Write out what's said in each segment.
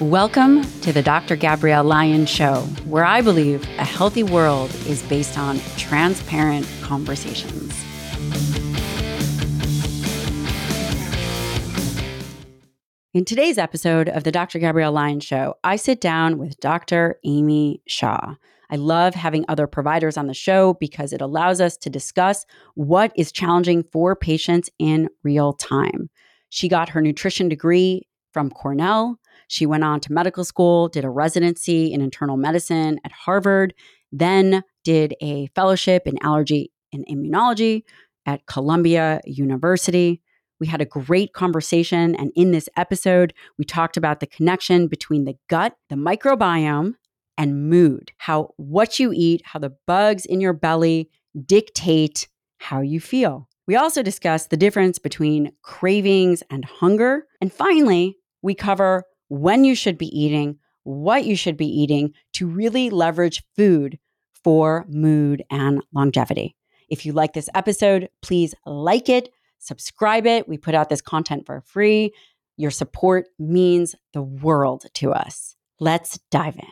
Welcome to the Dr. Gabrielle Lyon Show, where I believe a healthy world is based on transparent conversations. In today's episode of the Dr. Gabrielle Lyon Show, I sit down with Dr. Amy Shah. I love having other providers on the show because it allows us to discuss what is challenging for patients in real time. She got her nutrition degree from Cornell. She went on to medical school, did a residency in internal medicine at Harvard, then did a fellowship in allergy and immunology at Columbia University. We had a great conversation. And in this episode, we talked about the connection between the gut, the microbiome, and mood, how what you eat, how the bugs in your belly dictate how you feel. We also discussed the difference between cravings and hunger. And finally, we cover when you should be eating, what you should be eating to really leverage food for mood and longevity. If you like this episode, please like it, subscribe it. We put out this content for free. Your support means the world to us. Let's dive in.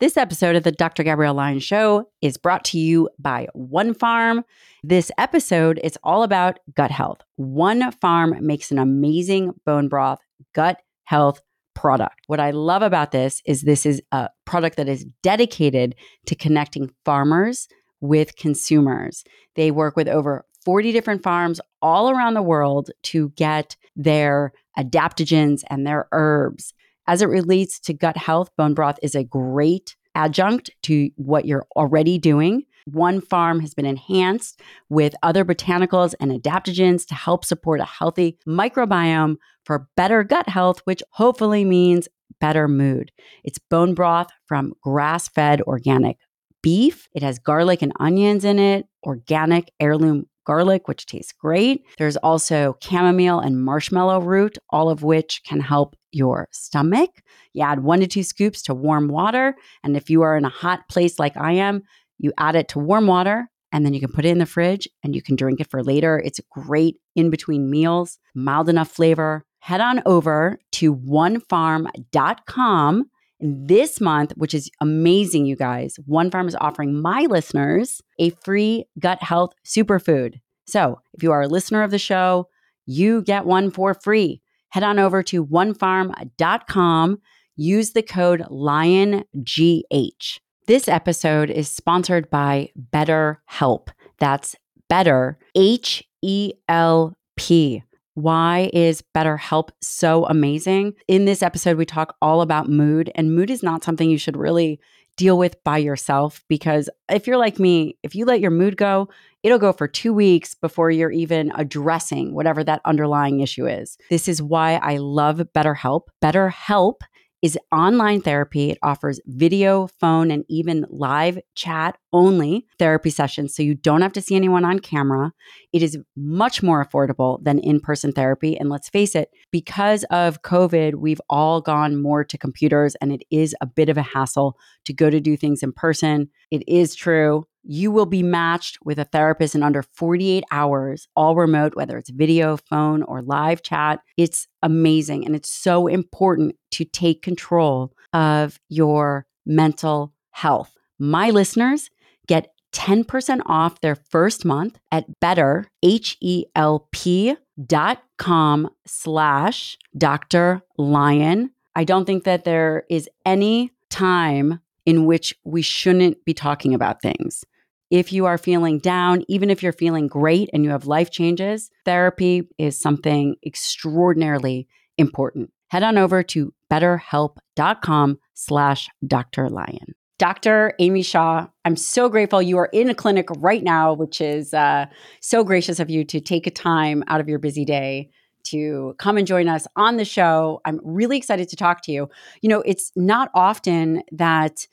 This episode of the Dr. Gabrielle Lyon Show is brought to you by One Farm. This episode is all about gut health. One Farm makes an amazing bone broth gut health product. What I love about this is this is a product that is dedicated to connecting farmers with consumers. They work with over 40 different farms all around the world to get their adaptogens and their herbs. As it relates to gut health, bone broth is a great adjunct to what you're already doing. One farm has been enhanced with other botanicals and adaptogens to help support a healthy microbiome for better gut health, which hopefully means better mood. It's bone broth from grass fed organic beef. It has garlic and onions in it, organic heirloom garlic, which tastes great. There's also chamomile and marshmallow root, all of which can help your stomach. You add one to two scoops to warm water. And if you are in a hot place like I am, you add it to warm water and then you can put it in the fridge and you can drink it for later. It's great in between meals, mild enough flavor. Head on over to onefarm.com. And this month, which is amazing, you guys, One Farm is offering my listeners a free gut health superfood. So if you are a listener of the show, you get one for free. Head on over to onefarm.com. Use the code LYONGH. This episode is sponsored by BetterHelp. That's better, H E L P. Why is BetterHelp so amazing? In this episode, we talk all about mood, and mood is not something you should really deal with by yourself because if you're like me, if you let your mood go, it'll go for two weeks before you're even addressing whatever that underlying issue is. This is why I love BetterHelp. BetterHelp is online therapy. It offers video, phone, and even live chat only therapy sessions. So you don't have to see anyone on camera. It is much more affordable than in person therapy. And let's face it, because of COVID, we've all gone more to computers and it is a bit of a hassle to go to do things in person. It is true you will be matched with a therapist in under 48 hours, all remote, whether it's video, phone, or live chat. It's amazing. And it's so important to take control of your mental health. My listeners get 10% off their first month at better, H-E-L-P dot com slash Dr. Lyon. I don't think that there is any time in which we shouldn't be talking about things. If you are feeling down, even if you're feeling great and you have life changes, therapy is something extraordinarily important. Head on over to betterhelp.com slash Dr. Lyon. Dr. Amy Shah, I'm so grateful you are in a clinic right now, which is uh, so gracious of you to take a time out of your busy day to come and join us on the show. I'm really excited to talk to you. You know, it's not often that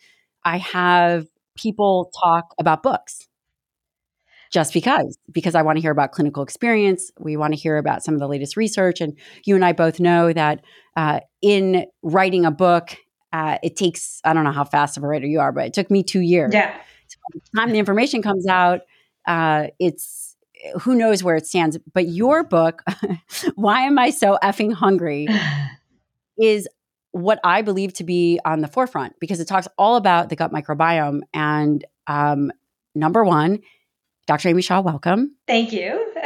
I have people talk about books just because because i want to hear about clinical experience we want to hear about some of the latest research and you and i both know that uh, in writing a book uh, it takes i don't know how fast of a writer you are but it took me two years yeah so by the time the information comes out uh, it's who knows where it stands but your book why am i so effing hungry is what I believe to be on the forefront because it talks all about the gut microbiome. And um, number one, Dr. Amy Shah, welcome. Thank you.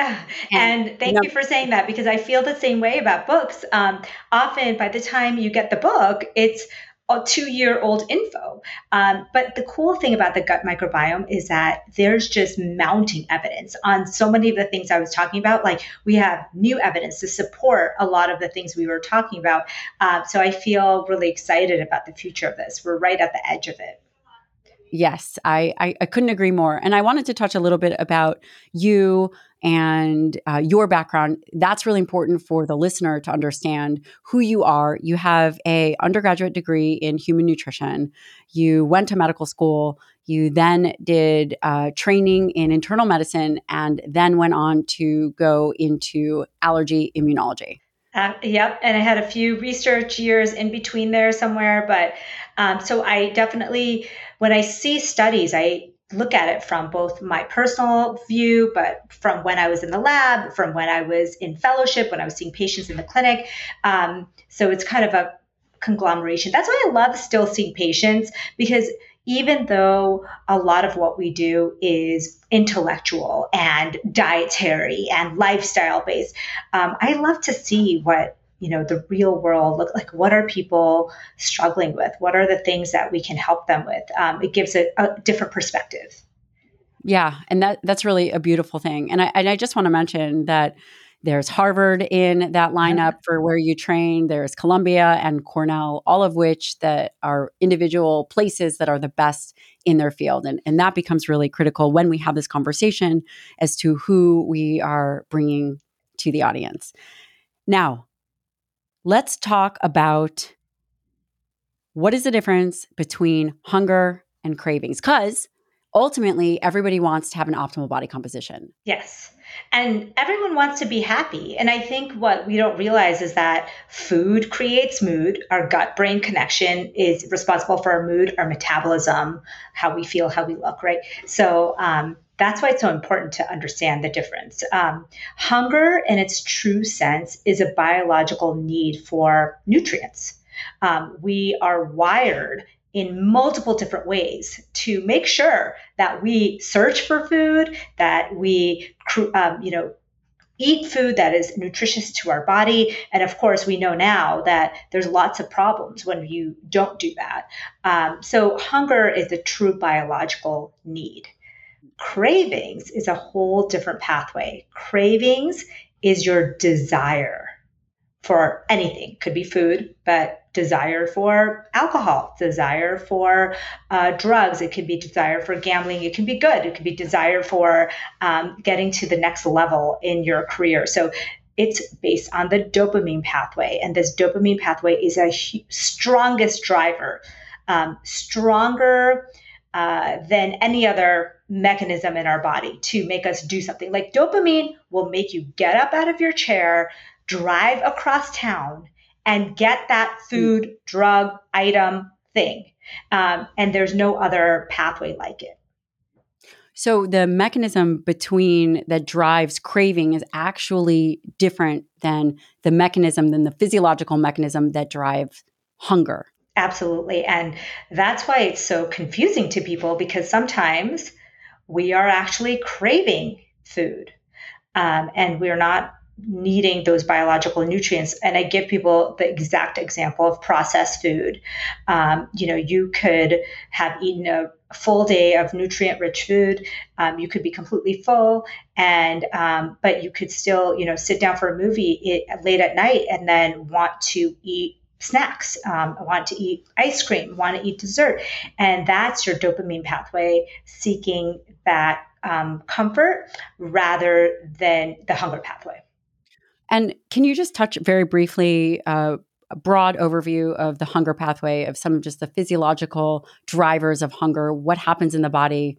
And, and thank you, you, for saying that because I feel the same way about books. Um, often, by the time you get the book, it's two year old info. Um, but the cool thing about the gut microbiome is that there's just mounting evidence on so many of the things I was talking about. Like we have new evidence to support a lot of the things we were talking about. Uh, so I feel really excited about the future of this. We're right at the edge of it. Yes, I, I, I couldn't agree more. And I wanted to touch a little bit about you and uh, your background that's really important for the listener to understand who you are. You have a undergraduate degree in human nutrition. You went to medical school. You then did uh, training in internal medicine and then went on to go into allergy immunology. Uh, yep, and I had a few research years in between there somewhere, but um, so I definitely, when I see studies, I look at it from both my personal view, but from when I was in the lab, from when I was in fellowship, when I was seeing patients in the clinic. Um, so it's kind of a conglomeration. That's why I love still seeing patients because even though a lot of what we do is intellectual and dietary and lifestyle based, um, I love to see what you know the real world look like what are people struggling with? What are the things that we can help them with? Um, it gives a, a, different perspective. Yeah and that that's really a beautiful thing. And i, and I just want to mention that there's harvard in that lineup for where you train. There's columbia and cornell all of which that are individual places that are the best in their field. And, and that becomes really critical when we have this conversation as to who we are bringing to the audience. Now let's talk about what is the difference between hunger and cravings? Because ultimately, everybody wants to have an optimal body composition. Yes. And everyone wants to be happy. And I think what we don't realize is that food creates mood. Our gut brain connection is responsible for our mood, our metabolism, how we feel, how we look, right? So, um, that's why it's so important to understand the difference. Um, hunger, in its true sense, is a biological need for nutrients. Um, we are wired in multiple different ways to make sure that we search for food, that we, um, you know, eat food that is nutritious to our body. And of course, we know now that there's lots of problems when you don't do that. Um, so, hunger is a true biological need. Cravings is a whole different pathway. Cravings is your desire for anything, could be food, but desire for alcohol, desire for uh, drugs, it could be desire for gambling, it can be good, it could be desire for um, getting to the next level in your career. So it's based on the dopamine pathway, and this dopamine pathway is a strongest driver, um, stronger uh, than any other mechanism in our body to make us do something. Like dopamine will make you get up out of your chair, drive across town, and get that food, drug, item, thing. Um, and there's no other pathway like it. So the mechanism between that drives craving is actually different than the mechanism than the physiological mechanism that drives hunger. Absolutely. And that's why it's so confusing to people because sometimes we are actually craving food um, and we're not needing those biological nutrients. And I give people the exact example of processed food. Um, you know, you could have eaten a full day of nutrient rich food. Um, you could be completely full, and um, but you could still, you know, sit down for a movie it, late at night and then want to eat snacks. Um, I want to eat ice cream, want to eat dessert. And that's your dopamine pathway seeking that um, comfort rather than the hunger pathway. And can you just touch very briefly uh, a broad overview of the hunger pathway of some of just the physiological drivers of hunger? What happens in the body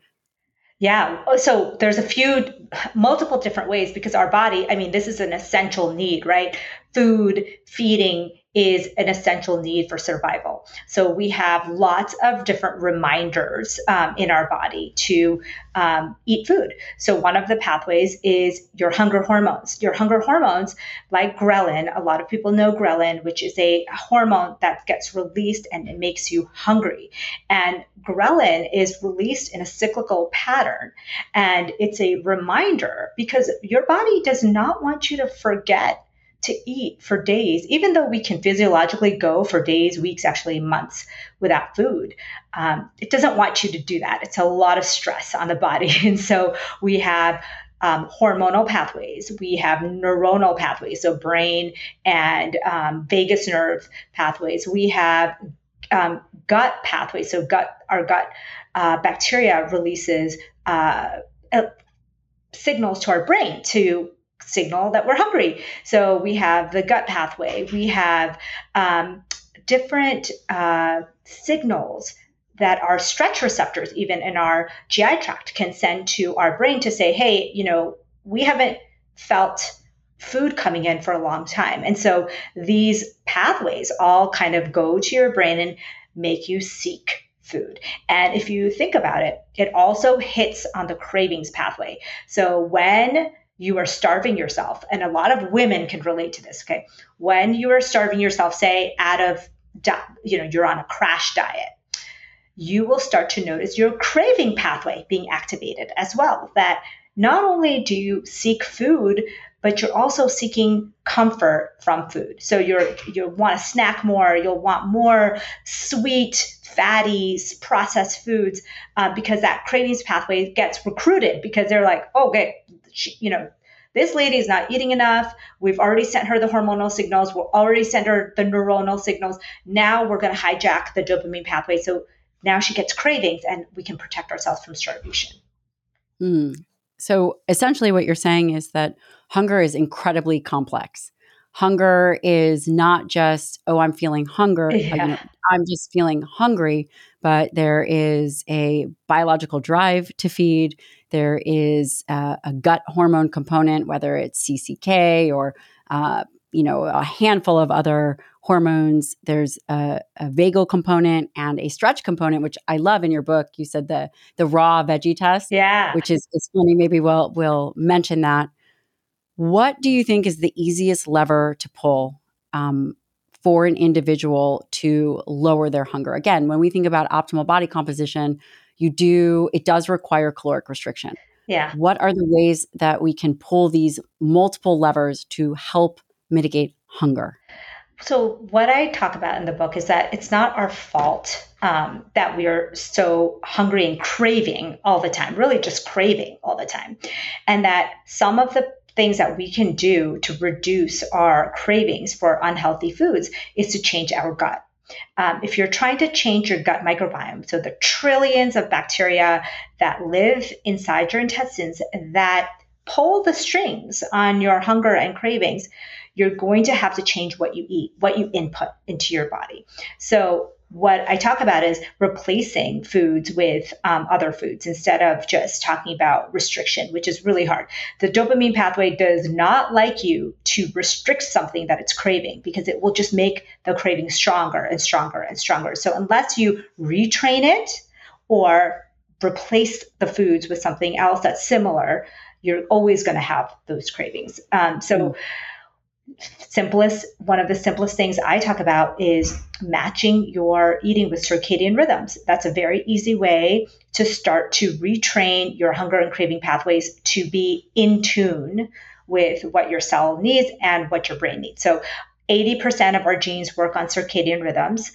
yeah. Oh, so there's a few, multiple different ways because our body, I mean, this is an essential need, right? Food, feeding, is an essential need for survival. So we have lots of different reminders um, in our body to um, eat food. So one of the pathways is your hunger hormones. Your hunger hormones, like ghrelin, a lot of people know ghrelin, which is a hormone that gets released and it makes you hungry. And ghrelin is released in a cyclical pattern. And it's a reminder because your body does not want you to forget to eat for days, even though we can physiologically go for days, weeks, actually months without food. Um, it doesn't want you to do that. It's a lot of stress on the body. And so we have um, hormonal pathways, we have neuronal pathways, so brain and um, vagus nerve pathways. We have um, gut pathways, so gut our gut uh, bacteria releases uh, uh, signals to our brain to signal that we're hungry. So we have the gut pathway, we have um, different uh, signals that our stretch receptors, even in our GI tract, can send to our brain to say, hey, you know, we haven't felt food coming in for a long time. And so these pathways all kind of go to your brain and make you seek food. And if you think about it, it also hits on the cravings pathway. So when you are starving yourself. And a lot of women can relate to this. Okay. When you are starving yourself, say out of, you know, you're on a crash diet, you will start to notice your craving pathway being activated as well. That not only do you seek food, but you're also seeking comfort from food. So you're you'll want to snack more. You'll want more sweet, fatty, processed foods uh, because that cravings pathway gets recruited because they're like, okay, she, you know, this lady is not eating enough. We've already sent her the hormonal signals. We'll already sent her the neuronal signals. Now we're going to hijack the dopamine pathway. So now she gets cravings and we can protect ourselves from starvation. Mm. So essentially, what you're saying is that hunger is incredibly complex. Hunger is not just, oh, I'm feeling hunger. Yeah. You know, I'm just feeling hungry, but there is a biological drive to feed. There is uh, a gut hormone component, whether it's CCK or uh, you know a handful of other hormones. There's a, a, vagal component and a stretch component, which I love in your book. You said the the raw veggie test, yeah, which is it's funny. Maybe we'll we'll mention that. What do you think is the easiest lever to pull um, for an individual to lower their hunger? Again, when we think about optimal body composition, you do it does require caloric restriction. Yeah. What are the ways that we can pull these multiple levers to help mitigate hunger? So, what I talk about in the book is that it's not our fault um, that we are so hungry and craving all the time, really just craving all the time. And that some of the things that we can do to reduce our cravings for unhealthy foods is to change our gut. Um, if you're trying to change your gut microbiome, so the trillions of bacteria that live inside your intestines that pull the strings on your hunger and cravings, you're going to have to change what you eat, what you input into your body. So what I talk about is replacing foods with um, other foods instead of just talking about restriction, which is really hard. The dopamine pathway does not like you to restrict something that it's craving because it will just make the craving stronger and stronger and stronger. So, unless you retrain it or replace the foods with something else that's similar, you're always going to have those cravings. Um, so, mm simplest one of the simplest things i talk about is matching your eating with circadian rhythms. That's a very easy way to start to retrain your hunger and craving pathways to be in tune with what your cell needs and what your brain needs. So 80% of our genes work on circadian rhythms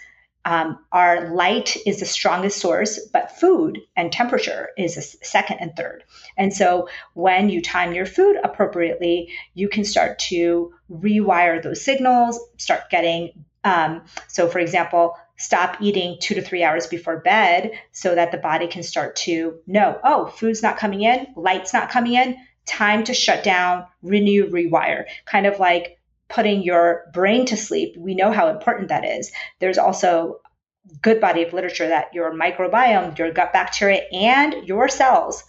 um, our light is the strongest source, but food and temperature is a second and third. And so when you time your food appropriately, you can start to rewire those signals, start getting, um, so for example, stop eating two to three hours before bed so that the body can start to know, oh, food's not coming in, light's not coming in, time to shut down, renew, rewire. Kind of like putting your brain to sleep, we know how important that is. There's also good body of literature that your microbiome, your gut bacteria, and your cells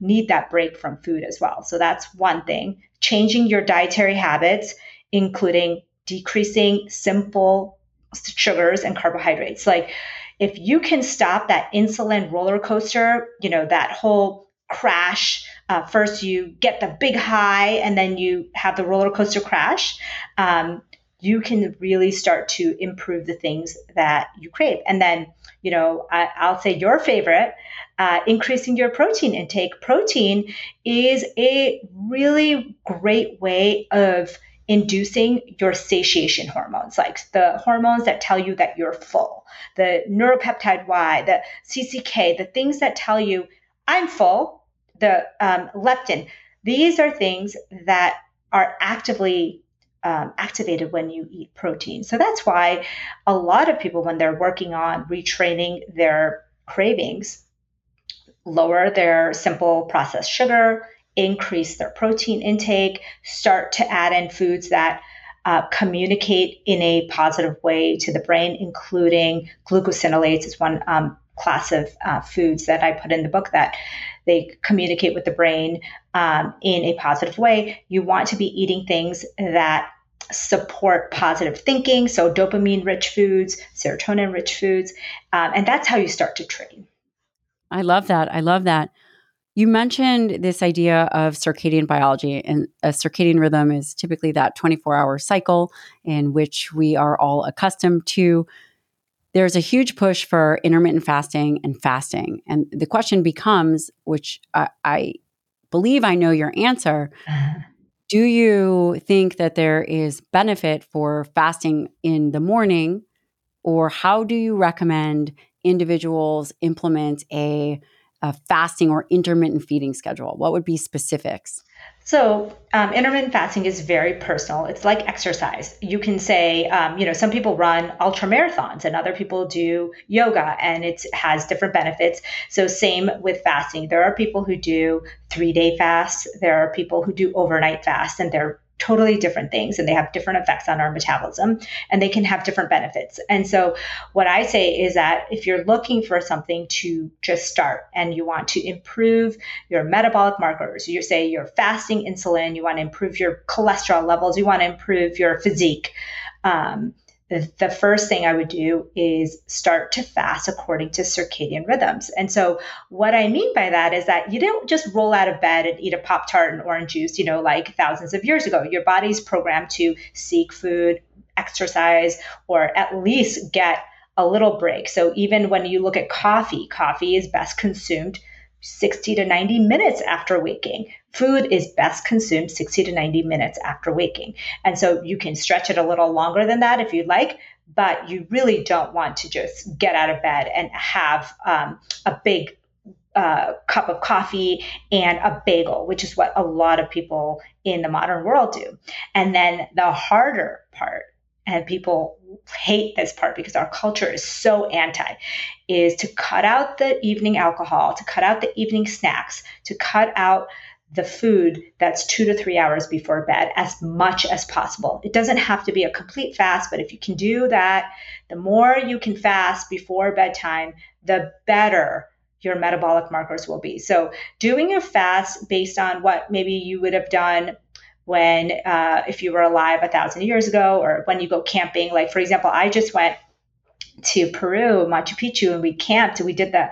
need that break from food as well. So that's one thing. Changing your dietary habits, including decreasing simple sugars and carbohydrates. Like if you can stop that insulin roller coaster, you know, that whole crash. Uh, first, you get the big high, and then you have the roller coaster crash. Um, you can really start to improve the things that you crave. And then, you know, I, will say your favorite, uh, increasing your protein intake. Protein is a really great way of inducing your satiation hormones, like the hormones that tell you that you're full, the neuropeptide Y, the CCK, the things that tell you I'm full, the um, leptin. These are things that are actively um, activated when you eat protein. So that's why a lot of people, when they're working on retraining their cravings, lower their simple processed sugar, increase their protein intake, start to add in foods that uh, communicate in a positive way to the brain, including glucosinolates is one um, class of uh, foods that I put in the book that they communicate with the brain um, in a positive way. You want to be eating things that support positive thinking, so dopamine rich foods, serotonin rich foods, um, and that's how you start to train. I love that. I love that. You mentioned this idea of circadian biology, and a circadian rhythm is typically that 24 hour cycle in which we are all accustomed to. There's a huge push for intermittent fasting and fasting. And the question becomes, which I, I believe I know your answer. Uh-huh. Do you think that there is benefit for fasting in the morning, or how do you recommend individuals implement a a fasting or intermittent feeding schedule? What would be specifics? So, um, intermittent fasting is very personal. It's like exercise. You can say, um, you know, some people run ultra marathons and other people do yoga, and it has different benefits. So, same with fasting. There are people who do three day fasts, there are people who do overnight fasts, and they're totally different things and they have different effects on our metabolism and they can have different benefits. And so, what I say is that if you're looking for something to just start and you want to improve your metabolic markers, you say you're fasting insulin, you want to improve your cholesterol levels, you want to improve your physique. Um, the, first thing I would do is start to fast according to circadian rhythms. And so, what I mean by that is that you don't just roll out of bed and eat a Pop Tart and orange juice, you know, like thousands of years ago. Your body's programmed to seek food, exercise, or at least get a little break. So, even when you look at coffee, coffee is best consumed 60 to 90 minutes after waking. Food is best consumed 60 to 90 minutes after waking. And so you can stretch it a little longer than that if you'd like, but you really don't want to just get out of bed and have um, a big uh, cup of coffee and a bagel, which is what a lot of people in the modern world do. And then the harder part and people hate this part because our culture is so anti is to cut out the evening alcohol to cut out the evening snacks to cut out the food that's two to three hours before bed as much as possible. It doesn't have to be a complete fast, but if you can do that, the more you can fast before bedtime, the better your metabolic markers will be. So, doing a fast based on what maybe you would have done when uh, if you were alive a thousand years ago or when you go camping like for example i just went to peru machu picchu and we camped and we did the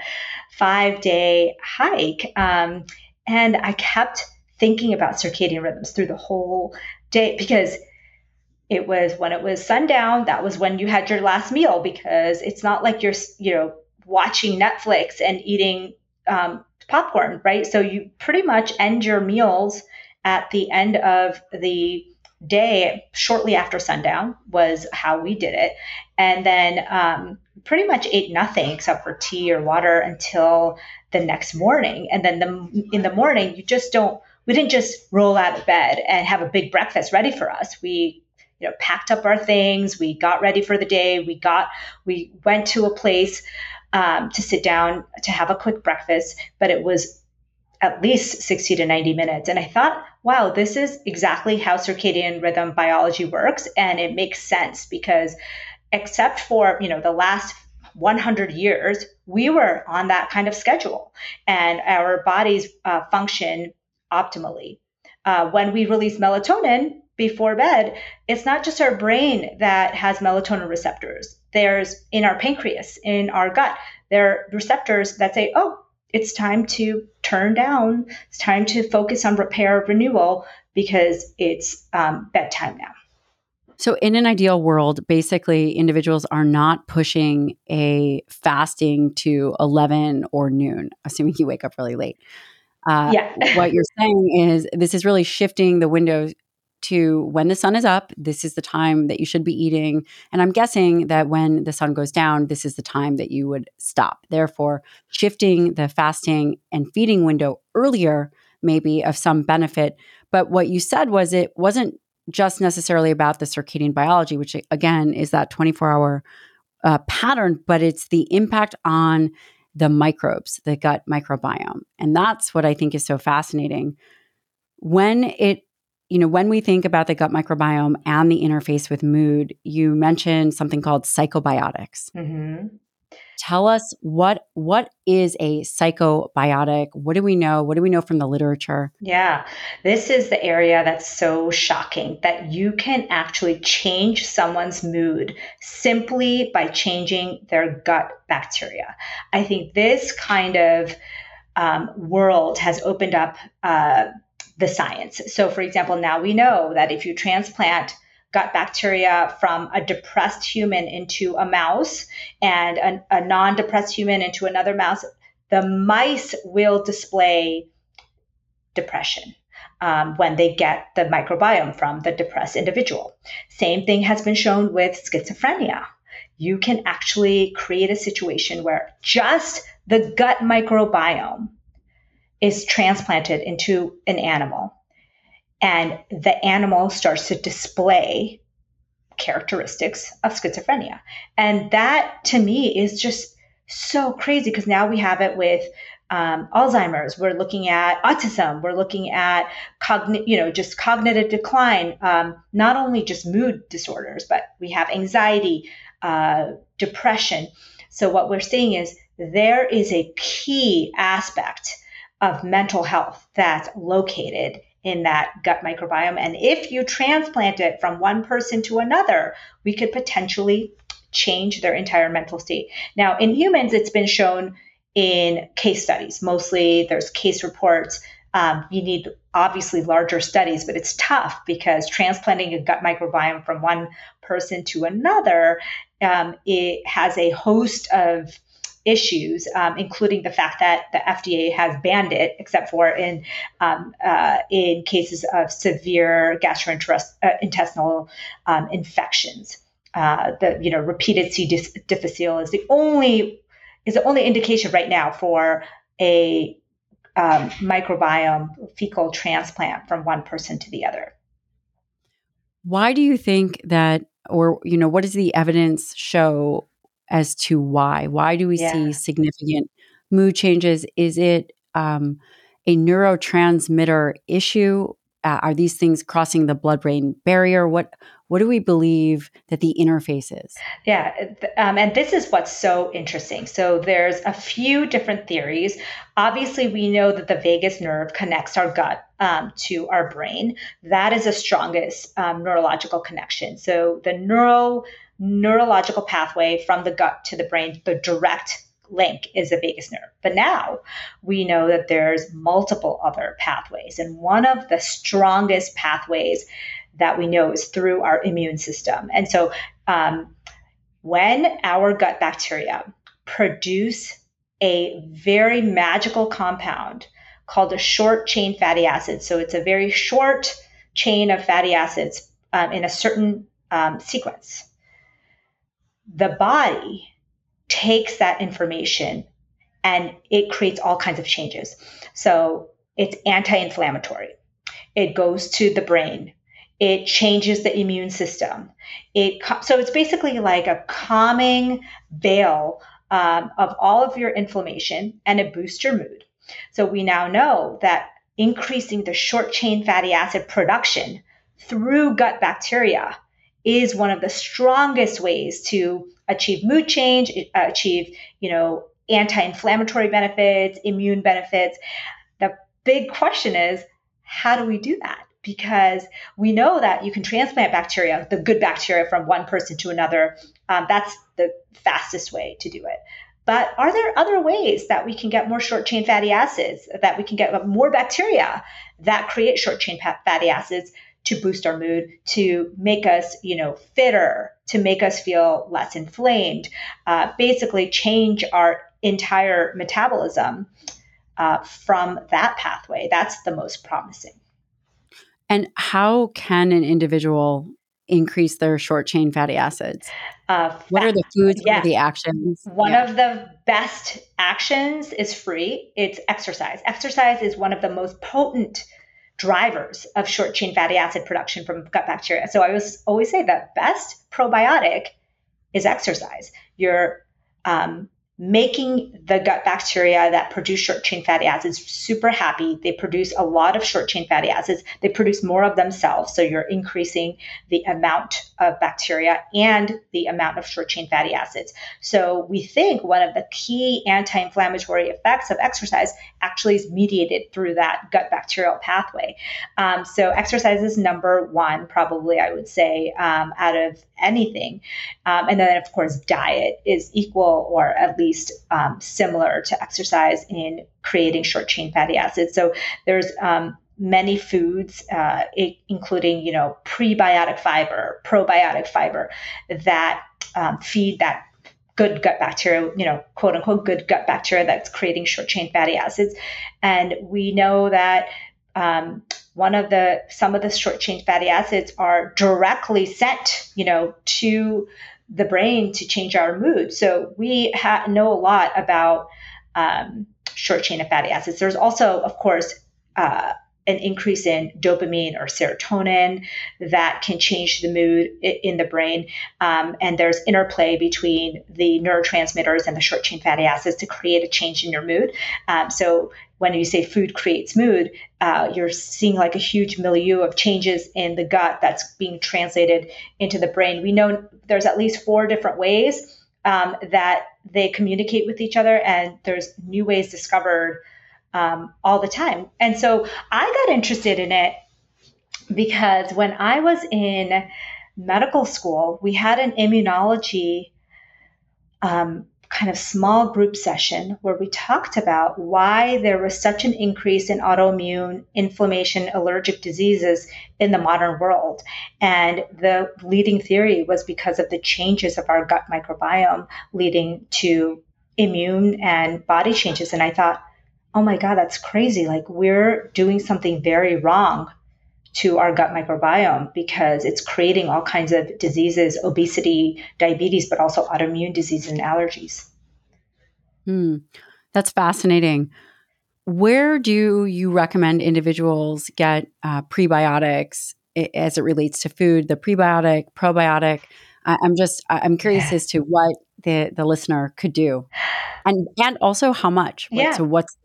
five day hike um, and i kept thinking about circadian rhythms through the whole day because it was when it was sundown that was when you had your last meal because it's not like you're you know watching netflix and eating um, popcorn right so you pretty much end your meals at the end of the day, shortly after sundown, was how we did it. And then um, pretty much ate nothing except for tea or water until the next morning. And then the, in the morning, you just don't, we didn't just roll out of bed and have a big breakfast ready for us. We you know packed up our things we got ready for the day we got we went to a place um, to sit down to have a quick breakfast but it was at least 60 to 90 minutes. And I thought, wow, this is exactly how circadian rhythm biology works. And it makes sense because except for, you know, the last 100 years, we were on that kind of schedule and our bodies uh, function optimally. Uh, when we release melatonin, before bed, it's not just our brain that has melatonin receptors. There's in our pancreas, in our gut, there are receptors that say, oh, it's time to turn down. It's time to focus on repair renewal because it's um, bedtime now. So, in an ideal world, basically, individuals are not pushing a fasting to 11 or noon, assuming you wake up really late. Uh, yeah. what you're saying is this is really shifting the window to when the sun is up, this is the time that you should be eating. And I'm guessing that when the sun goes down, this is the time that you would stop. Therefore, shifting the fasting and feeding window earlier may be of some benefit. But what you said was it wasn't just necessarily about the circadian biology, which again is that 24 hour uh, pattern, but it's the impact on the microbes, the gut microbiome. And that's what I think is so fascinating. When it, you know, when we think about the gut microbiome and the interface with mood, you mentioned something called psychobiotics. Mm-hmm tell us what what is a psychobiotic? What do we know? What do we know from the literature? Yeah this is the area that's so shocking that you can actually change someone's mood simply by changing their gut bacteria. I think this kind of um, world has opened up uh, the science. So for example now we know that if you transplant gut bacteria from a depressed human into a mouse and a, a non depressed human into another mouse, the mice will display depression. Um, when they get the microbiome from the depressed individual. Same thing has been shown with schizophrenia. You can actually create a situation where just the gut microbiome is transplanted into an animal and the animal starts to display characteristics of schizophrenia. And that to me is just so crazy because now we have it with um, Alzheimer's. We're looking at autism. We're looking at cognitive, you know, just cognitive decline. Um, not only just mood disorders, but we have anxiety, uh, depression. So what we're seeing is there is a key aspect of mental health that's located in that gut microbiome. And if you transplant it from one person to another, we could potentially change their entire mental state. Now, in humans, it's been shown in case studies. Mostly there's case reports. Um, you need obviously larger studies, but it's tough because transplanting a gut microbiome from one person to another, um, it has a host of issues, um, including the fact that the FDA has banned it, except for in um, uh, in cases of severe gastrointestinal um, infections. Uh, the you know repeated C. difficile is the only is the only indication right now for a um, microbiome fecal transplant from one person to the other. Why do you think that, or you know, what does the evidence show as to why. Why do we yeah. see significant mood changes? Is it um, a neurotransmitter issue? Uh, are these things crossing the blood-brain barrier? What what do we believe that the interface is? Yeah, um, and this is what's so interesting. So there's a few different theories. Obviously, we know that the vagus nerve connects our gut um, to our brain. That is the strongest um, neurological connection. So the neuro neurological pathway from the gut to the brain, the direct link is the vagus nerve. But now we know that there's multiple other pathways. And one of the strongest pathways that we know is through our immune system. And so um, when our gut bacteria produce a very magical compound called a short chain fatty acid, so it's a very short chain of fatty acids um, in a certain um, sequence the body takes that information and it creates all kinds of changes. So it's anti inflammatory, it goes to the brain, it changes the immune system. It so it's basically like a calming veil um, of all of your inflammation and it boosts your mood. So we now know that increasing the short chain fatty acid production through gut bacteria is one of the strongest ways to achieve mood change, uh, achieve, you know, anti-inflammatory benefits, immune benefits. The big question is, how do we do that? because we know that you can transplant bacteria, the good bacteria, from one person to another. Um, that's the fastest way to do it. But are there other ways that we can get more short chain fatty acids, that we can get more bacteria that create short chain fatty acids to boost our mood, to make us, you know, fitter, to make us feel less inflamed, uh, basically change our entire metabolism uh, from that pathway? That's the most promising. And how can an individual increase their short chain fatty acids? Uh, what are the foods? Yeah. What are the actions? One yeah. of the best actions is free. It's exercise. Exercise is one of the most potent drivers of short chain fatty acid production from gut bacteria. So I was always say that best probiotic is exercise. You're um, making the gut bacteria that produce short chain fatty acids super happy. They produce a lot of short chain fatty acids. They produce more of themselves. So you're increasing the amount of bacteria and the amount of short chain fatty acids. So we think one of the key anti inflammatory effects of exercise actually is mediated through that gut bacterial pathway. Um, so exercise is number one, probably, I would say, um, out of anything. Um, and then, of course, diet is equal or at least um, similar to exercise in creating short chain fatty acids. So there's um, many foods, uh, including you know prebiotic fiber, probiotic fiber, that um, feed that good gut bacteria, you know, quote unquote good gut bacteria that's creating short chain fatty acids, and we know that um, one of the some of the short chain fatty acids are directly sent you know to the brain to change our mood so we ha- know a lot about um, short chain of fatty acids there's also of course uh, an increase in dopamine or serotonin that can change the mood in the brain. Um, and there's interplay between the neurotransmitters and the short chain fatty acids to create a change in your mood. Um, so when you say food creates mood, uh, you're seeing like a huge milieu of changes in the gut that's being translated into the brain. We know there's at least four different ways um, that they communicate with each other, and there's new ways discovered um, all the time. And so I got interested in it because when I was in medical school, we had an immunology um, kind of small group session where we talked about why there was such an increase in autoimmune inflammation allergic diseases in the modern world. And the leading theory was because of the changes of our gut microbiome leading to immune and body changes. And i thought oh my god that's crazy. Like we're doing something very wrong to our gut microbiome because it's creating all kinds of diseases, obesity, diabetes, but also autoimmune diseases and allergies. Hmm. That's fascinating. Where do you recommend individuals get uh, prebiotics as it relates to food, the prebiotic, probiotic? I'm just I'm curious as to what the the listener could do, and and also how much. Yeah. So what's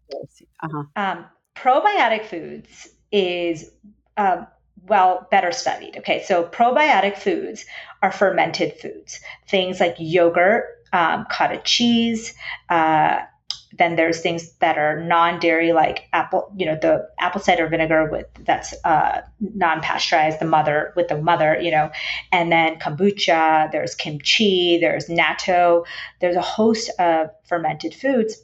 uh-huh. um, probiotic foods is um, well, better studied. Okay, so probiotic foods are fermented foods, things like yogurt, um, cottage cheese. Uh, then there's things that are non-dairy, like apple, you know, the apple cider vinegar with that's uh, non-pasteurized, the mother with the mother, you know, and then kombucha. There's kimchi. There's natto. There's a host of fermented foods.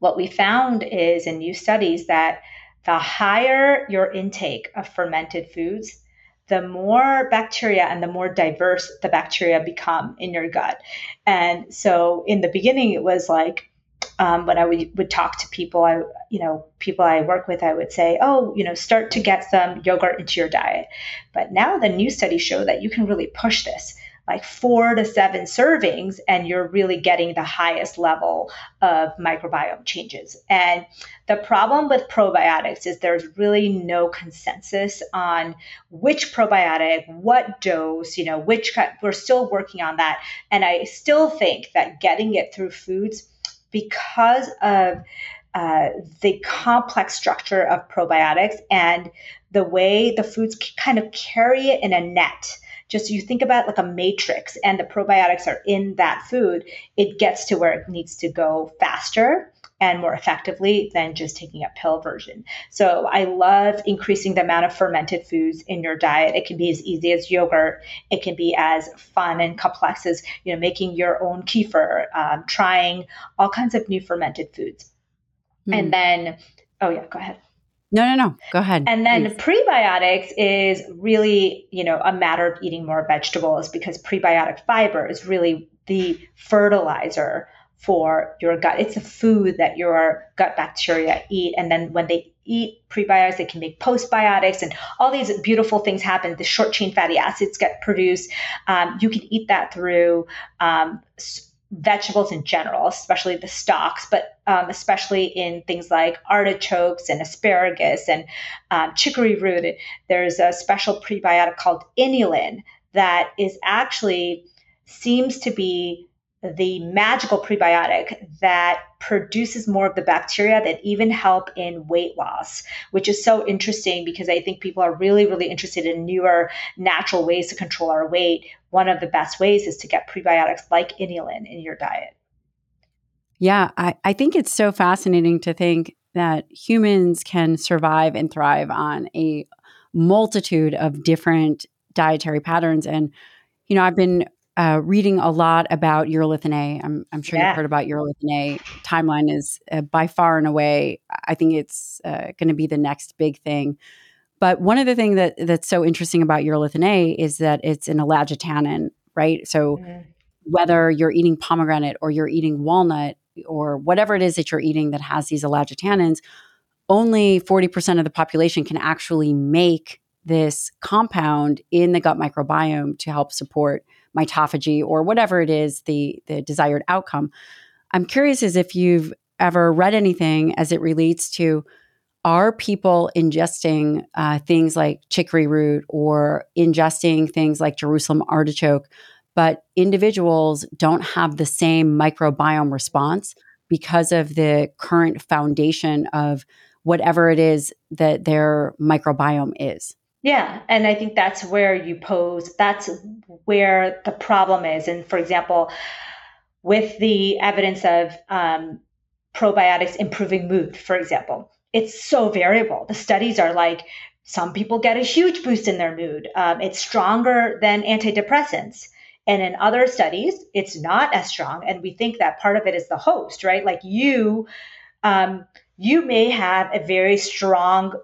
What we found is in new studies that the higher your intake of fermented foods, the more bacteria and the more diverse the bacteria become in your gut. And so in the beginning, it was like, um, when I would, would talk to people, I, you know, people I work with, I would say, oh, you know, start to get some yogurt into your diet. But now the new studies show that you can really push this like four to seven servings, and you're really getting the highest level of microbiome changes. And the problem with probiotics is there's really no consensus on which probiotic, what dose, you know, which we're still working on that. And I still think that getting it through foods because of uh, the complex structure of probiotics and the way the foods kind of carry it in a net just you think about like a matrix and the probiotics are in that food, it gets to where it needs to go faster and more effectively than just taking a pill version. So I love increasing the amount of fermented foods in your diet. It can be as easy as yogurt. It can be as fun and complex as you know making your own kefir, um, trying all kinds of new fermented foods, mm. and then oh yeah, go ahead. No, no, no. Go ahead. And then please. prebiotics is really, you know, a matter of eating more vegetables because prebiotic fiber is really the fertilizer for your gut. It's a food that your gut bacteria eat. And then when they eat prebiotics, they can make postbiotics and all these beautiful things happen. The short chain fatty acids get produced. Um, you can eat that through um, vegetables in general, especially the stalks, but um, especially in things like artichokes and asparagus and um, chicory root. There's a special prebiotic called inulin that is actually seems to be the magical prebiotic that produces more of the bacteria that even help in weight loss, which is so interesting because I think people are really, really interested in newer natural ways to control our weight. One of the best ways is to get prebiotics like inulin in your diet. Yeah, I, I think it's so fascinating to think that humans can survive and thrive on a multitude of different dietary patterns. And, you know, I've been uh, reading a lot about urolithin A. I'm, I'm sure yeah. you've heard about urolithin A. Timeline is uh, by far and away, I think it's uh, going to be the next big thing. But one of the things that, that's so interesting about urolithin A is that it's an ellagitannin, right? So mm-hmm. whether you're eating pomegranate or you're eating walnut or whatever it is that you're eating that has these ellagitannins, only 40% of the population can actually make this compound in the gut microbiome to help support mitophagy or whatever it is the the desired outcome. I'm curious as if you've ever read anything as it relates to are people ingesting uh, things like chicory root or ingesting things like Jerusalem artichoke, but individuals don't have the same microbiome response because of the current foundation of whatever it is that their microbiome is. Yeah, and I think that's where you pose, that's where the problem is. And for example, with the evidence of um, probiotics improving mood, for example, it's so variable. The studies are like some people get a huge boost in their mood, um, it's stronger than antidepressants. And in other studies, it's not as strong. And we think that part of it is the host, right? Like you, um, you may have a very strong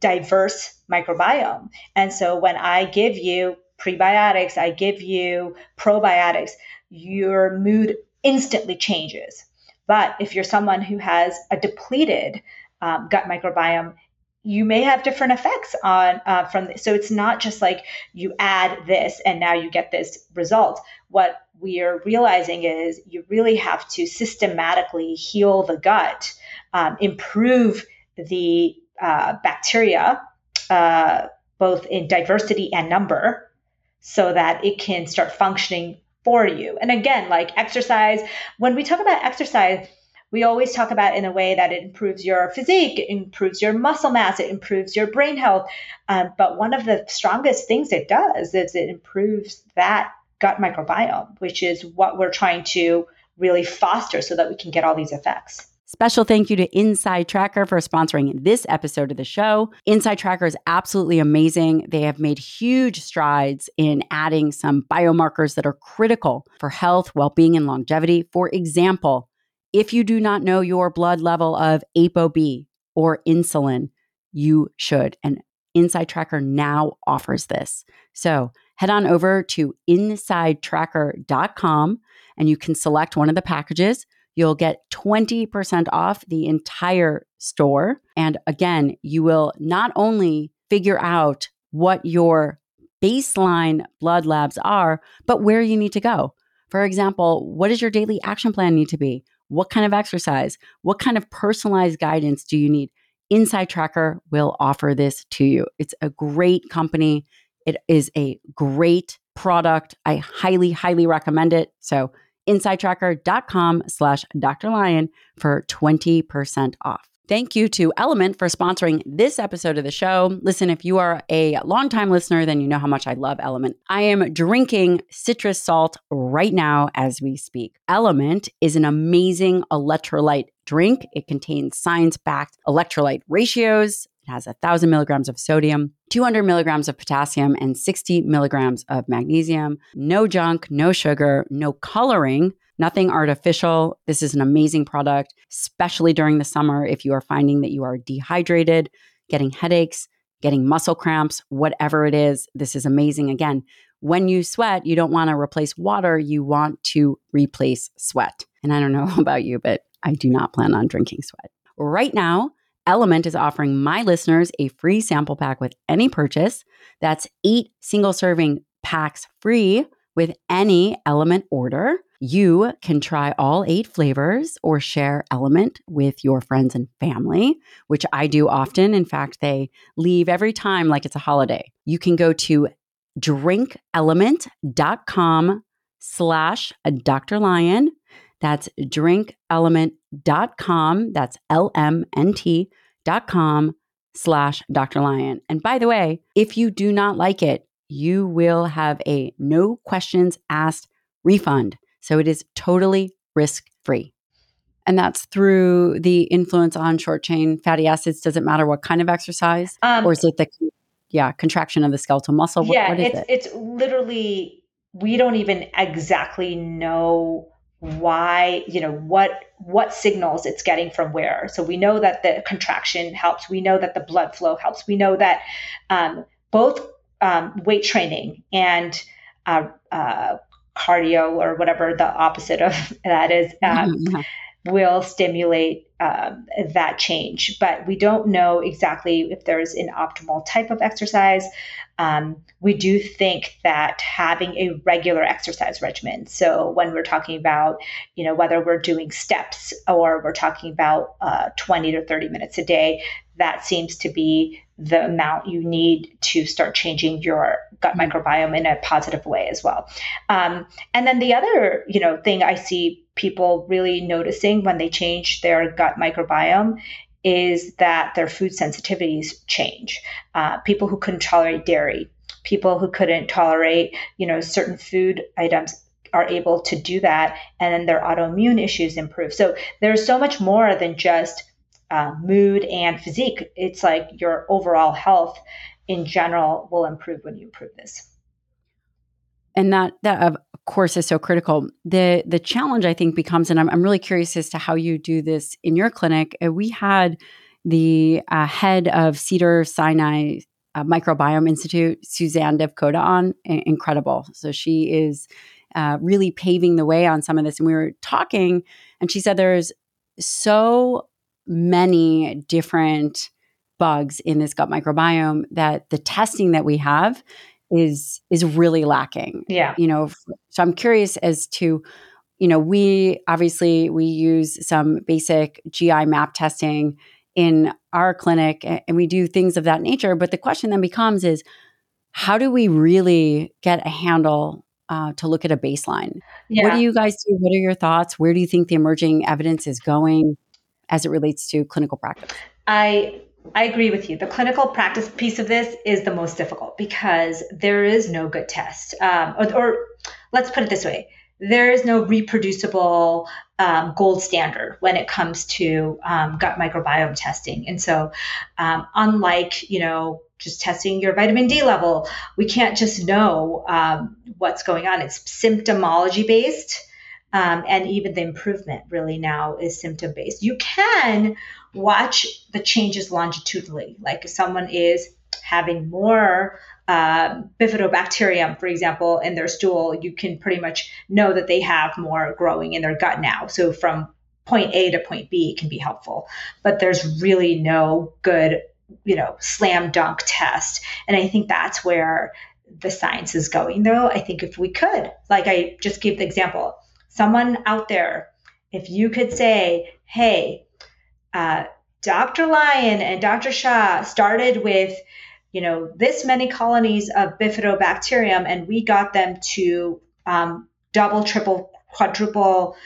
diverse microbiome. And so when I give you prebiotics, I give you probiotics, your mood instantly changes. But if you're someone who has a depleted um, gut microbiome, you may have different effects on uh, from this. so it's not just like you add this and now you get this result what we are realizing is you really have to systematically heal the gut um, improve the uh, bacteria, uh, both in diversity and number, so that it can start functioning for you. And again, like exercise, when we talk about exercise, we always talk about in a way that it improves your physique, it improves your muscle mass, it improves your brain health. Um, but one of the strongest things it does is it improves that gut microbiome, which is what we're trying to really foster so that we can get all these effects. Special thank you to Inside Tracker for sponsoring this episode of the show. Inside Tracker is absolutely amazing. They have made huge strides in adding some biomarkers that are critical for health, well being, and longevity. For example, if you do not know your blood level of ApoB or insulin, you should. And Inside Tracker now offers this. So head on over to insidetracker.com and you can select one of the packages you'll get 20% off the entire store. And again, you will not only figure out what your baseline blood labs are, but where you need to go. For example, what does your daily action plan need to be? What kind of exercise? What kind of personalized guidance do you need? Inside Tracker will offer this to you. It's a great company. It is a great product. I highly, highly recommend it. So insidetracker.com slash Dr. Lyon for 20% off. Thank you to LMNT for sponsoring this episode of the show. Listen, if you are a longtime listener, then you know how much I love LMNT. I am drinking citrus salt right now as we speak. LMNT is an amazing electrolyte drink. It contains science backed electrolyte ratios. It has 1,000 milligrams of sodium, 200 milligrams of potassium, and 60 milligrams of magnesium. No junk, no sugar, no coloring nothing artificial. This is an amazing product, especially during the summer if you are finding that you are dehydrated, getting headaches, getting muscle cramps, whatever it is. This is amazing. Again, when you sweat, you don't want to replace water, you want to replace sweat. And I don't know about you, but I do not plan on drinking sweat. Right now, LMNT is offering my listeners a free sample pack with any purchase. That's eight single serving packs free with any LMNT order. You can try all eight flavors or share LMNT with your friends and family, which I do often. In fact, they leave every time like it's a holiday. You can go to drinklmnt.com slash Dr. Lyon. That's drinklmnt.com. That's L-M-N-T dot com slash Dr. Lyon. And by the way, if you do not like it, you will have a no questions asked refund. So it is totally risk free. And that's through the influence on short chain fatty acids. Does it matter what kind of exercise? Um, or is it the yeah, contraction of the skeletal muscle? Yeah, what is it's it? it's literally we don't even exactly know why, you know, what what signals it's getting from where. So we know that the contraction helps. We know that the blood flow helps. We know that um, both um, weight training and uh, uh, cardio or whatever the opposite of that is um, will stimulate um, that change. But we don't know exactly if there's an optimal type of exercise. Um, we do think that having a regular exercise regimen. So when we're talking about, you know, whether we're doing steps or we're talking about uh, 20 to 30 minutes a day, that seems to be the amount you need to start changing your gut mm-hmm. microbiome in a positive way as well. Um, and then the other, you know, thing I see people really noticing when they change their gut microbiome is that their food sensitivities change. Uh, people who couldn't tolerate dairy, people who couldn't tolerate, you know, certain food items are able to do that, and then their autoimmune issues improve. So there's so much more than just uh, mood and physique. It's like your overall health in general will improve when you improve this. And that that course is so critical. The the challenge I think becomes, and I'm, I'm really curious as to how you do this in your clinic. Uh, we had the uh, head of Cedars-Sinai uh, Microbiome Institute, Suzanne Devkota, on. incredible. So she is uh, really paving the way on some of this. And we were talking, and she said there's so many different bugs in this gut microbiome that the testing that we have is is really lacking. Yeah. You know, so I'm curious as to you know, we obviously we use some basic GI map testing in our clinic and we do things of that nature, but the question then becomes is how do we really get a handle uh, to look at a baseline? Yeah. What do you guys do? What are your thoughts? Where do you think the emerging evidence is going? as it relates to clinical practice? I I agree with you. The clinical practice piece of this is the most difficult because there is no good test. Um, or, or, let's put it this way there is no reproducible um, gold standard when it comes to um, gut microbiome testing. And so, um, unlike, you know, just testing your vitamin D level, we can't just know um, what's going on. It's symptomology based. Um, and even the improvement really now is symptom based. You can watch the changes longitudinally, like if someone is having more uh, bifidobacterium, for example, in their stool, you can pretty much know that they have more growing in their gut now. So from point A to point B can be helpful, but there's really no good, you know, slam dunk test. And I think that's where the science is going, though. I think if we could, like I just gave the example, someone out there, if you could say, hey, uh, Dr. Lyon and Dr. Shah started with, you know, this many colonies of bifidobacterium, and we got them to um, double, triple, quadruple,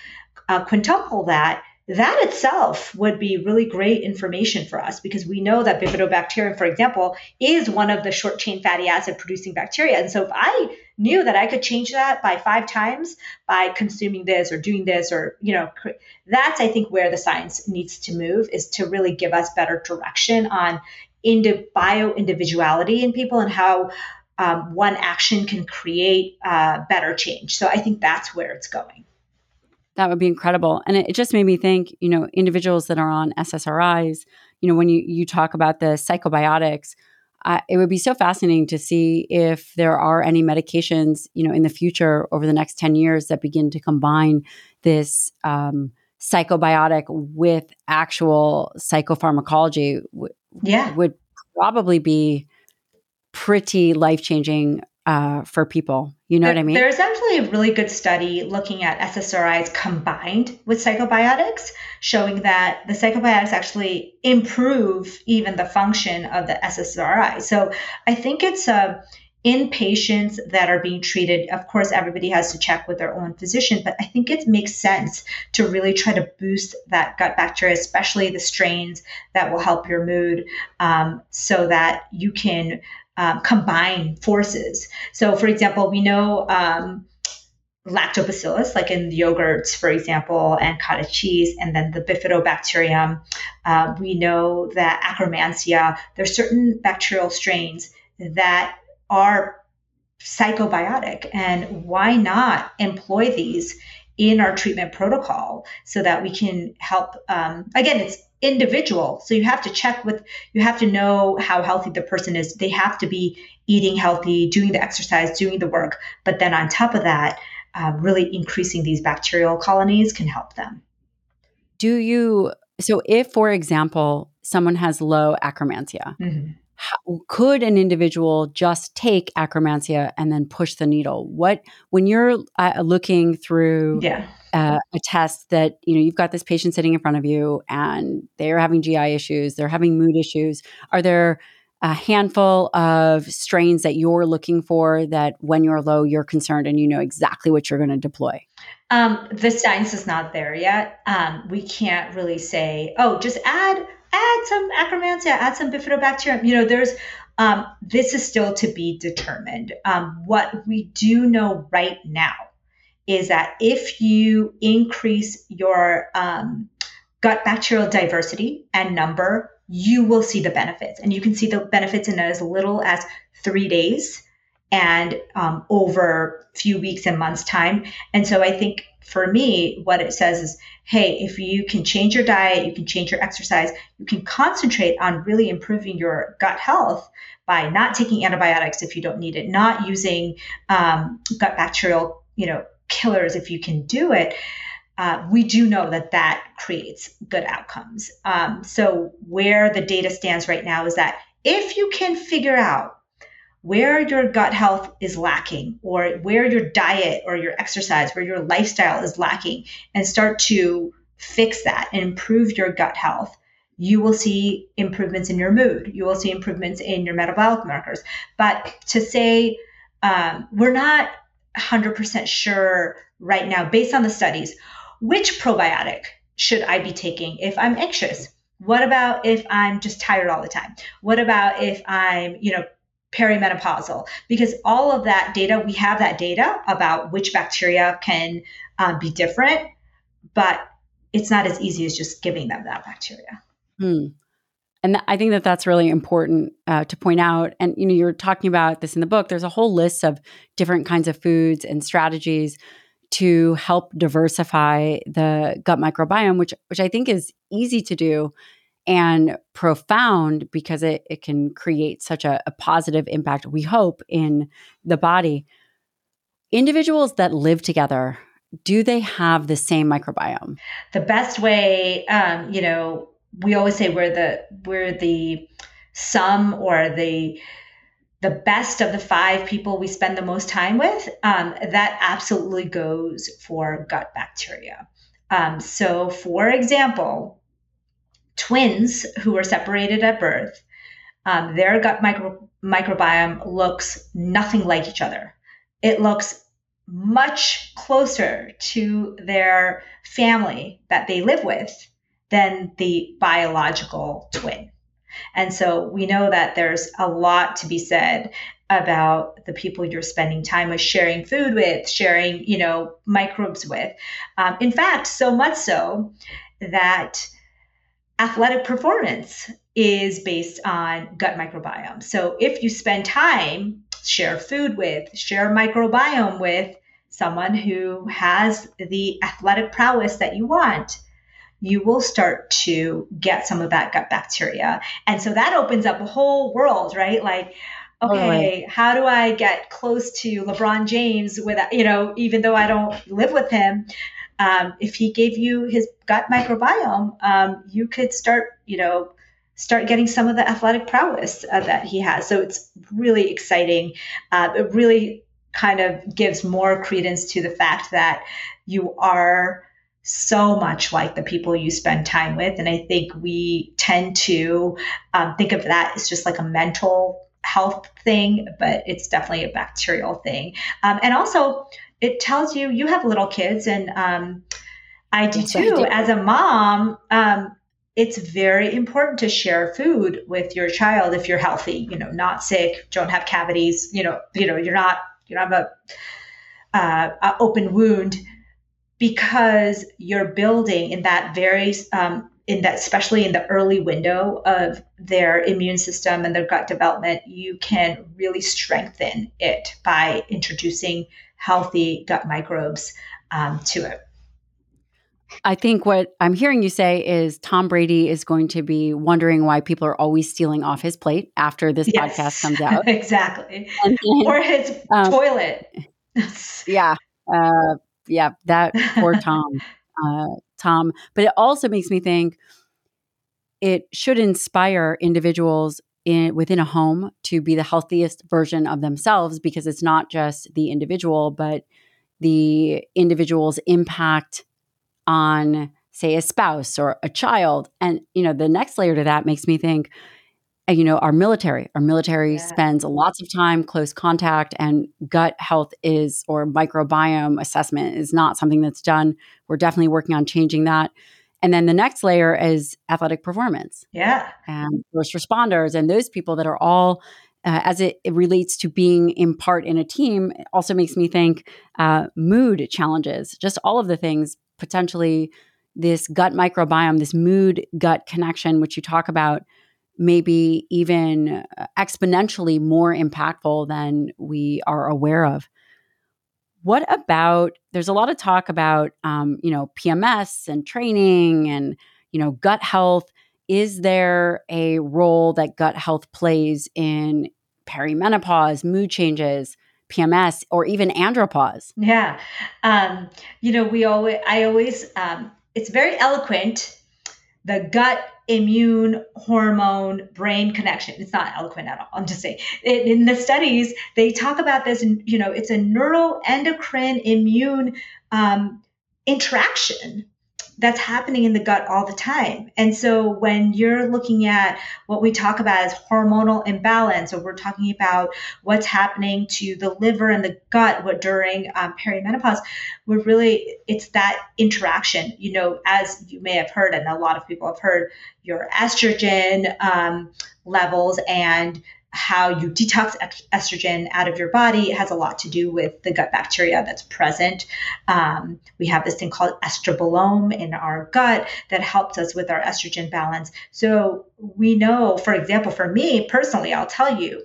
uh, quintuple that. That itself would be really great information for us because we know that bifidobacterium, for example, is one of the short chain fatty acid producing bacteria. And so if I knew that I could change that by five times by consuming this or doing this or, you know, that's, I think, where the science needs to move is to really give us better direction on into bio individuality in people and how um, one action can create uh, better change. So I think that's where it's going. That would be incredible. And it, it just made me think, you know, individuals that are on SSRIs, you know, when you, you talk about the psychobiotics, uh, it would be so fascinating to see if there are any medications, you know, in the future over the next 10 years that begin to combine this um, psychobiotic with actual psychopharmacology. W- yeah. Would probably be pretty life changing uh, for people. You know there, what I mean? There's actually a really good study looking at SSRIs combined with psychobiotics, showing that the psychobiotics actually improve even the function of the SSRI. So I think it's a uh, in patients that are being treated, of course, everybody has to check with their own physician, but I think it makes sense to really try to boost that gut bacteria, especially the strains that will help your mood, um, so that you can um, combine forces. So, for example, we know um, lactobacillus, like in yogurts, for example, and cottage cheese, and then the bifidobacterium. Uh, we know that Akkermansia, there's certain bacterial strains that are psychobiotic. And why not employ these in our treatment protocol so that we can help? Um, again, it's individual. So you have to check with, you have to know how healthy the person is. They have to be eating healthy, doing the exercise, doing the work. But then on top of that, uh, really increasing these bacterial colonies can help them. Do you, so if, for example, someone has low Akkermansia, mm-hmm. how, could an individual just take Akkermansia and then push the needle? What, when you're uh, looking through yeah uh, a test that you know you've got this patient sitting in front of you and they're having gi issues they're having mood issues. Are there a handful of strains that you're looking for that when you're low you're concerned and you know exactly what you're going to deploy? Um, the science is not there yet. Um, we can't really say oh just add add some akkermansia add some bifidobacterium. You know there's um, this is still to be determined. Um, what we do know right now is that if you increase your um, gut bacterial diversity and number, you will see the benefits. And you can see the benefits in as little as three days and um, over a few weeks and months' time. And so I think for me, what it says is hey, if you can change your diet, you can change your exercise, you can concentrate on really improving your gut health by not taking antibiotics if you don't need it, not using um, gut bacterial, you know, killers if you can do it. Uh, we do know that that creates good outcomes. Um, so, where the data stands right now is that if you can figure out where your gut health is lacking, or where your diet or your exercise, where your lifestyle is lacking, and start to fix that and improve your gut health, you will see improvements in your mood. You will see improvements in your metabolic markers. But to say um, we're not 100% sure right now, based on the studies, which probiotic should I be taking if I'm anxious? What about if I'm just tired all the time? What about if I'm, you know, perimenopausal? Because all of that data, we have that data about which bacteria can um, be different, but it's not as easy as just giving them that bacteria. Hmm. And th- I think that that's really important uh, to point out. And you know, you're talking about this in the book. There's a whole list of different kinds of foods and strategies to help diversify the gut microbiome, which which I think is easy to do and profound because it, it can create such a, a positive impact, we hope, in the body. Individuals that live together, do they have the same microbiome? The best way, um, you know, we always say we're the we're the sum or the the best of the five people we spend the most time with, um, that absolutely goes for gut bacteria. Um, so, for example, twins who were separated at birth, um, their gut micro- microbiome looks nothing like each other. It looks much closer to their family that they live with than the biological twin. And so we know that there's a lot to be said about the people you're spending time with, sharing food with, sharing, you know, microbes with. Um, in fact, so much so that athletic performance is based on gut microbiome. So if you spend time, share food with, share microbiome with someone who has the athletic prowess that you want, you will start to get some of that gut bacteria. And so that opens up a whole world, right? Like, okay, how do I get close to LeBron James without, you know, even though I don't live with him? Um, if he gave you his gut microbiome, um, you could start, you know, start getting some of the athletic prowess uh, that he has. So it's really exciting. Uh, it really kind of gives more credence to the fact that you are so much like the people you spend time with. And I think we tend to um, think of that as just like a mental health thing, but it's definitely a bacterial thing. Um, and also, it tells you you have little kids, and um, I do That's too. As a mom, um, it's very important to share food with your child if you're healthy. You know, not sick, don't have cavities. You know, you know, you're not you don't have a, uh, a open wound because you're building in that very um, in that especially in the early window of their immune system and their gut development you can really strengthen it by introducing healthy gut microbes um, to it I think what I'm hearing you say is Tom Brady is going to be wondering why people are always stealing off his plate after this yes, podcast comes out. exactly. Then, or his um, toilet. yeah. Uh, yeah. That poor Tom. Uh, Tom. But it also makes me think it should inspire individuals in, within a home to be the healthiest version of themselves because it's not just the individual, but the individual's impact on say a spouse or a child and you know the next layer to that makes me think you know our military. Our military yeah. spends lots of time close contact and gut health is or microbiome assessment is not something that's done. We're definitely working on changing that. And then the next layer is athletic performance yeah. and first responders and those people that are all uh, as it, it, relates to being in part in a team also makes me think uh, mood challenges just all of the things potentially this gut microbiome, this mood gut connection, which you talk about, maybe even uh, exponentially more impactful than we are aware of. What about? There's a lot of talk about, um, you know, PMS and training and you know gut health. Is there a role that gut health plays in perimenopause, mood changes? PMS or even andropause. Yeah. Um, you know, we always, I always, um, it's very eloquent, the gut immune hormone brain connection. It's not eloquent at all. I'm just saying in the studies, they talk about this you know, it's a neuroendocrine immune um, interaction that's happening in the gut all the time. And so when you're looking at what we talk about as hormonal imbalance, or we're talking about what's happening to the liver and the gut what, during um, perimenopause, we're really, it's that interaction. You know, as you may have heard, and a lot of people have heard, your estrogen um, levels and how you detox estrogen out of your body. It has a lot to do with the gut bacteria that's present. Um, we have this thing called estrobolome in our gut that helps us with our estrogen balance. So we know, for example, for me personally, I'll tell you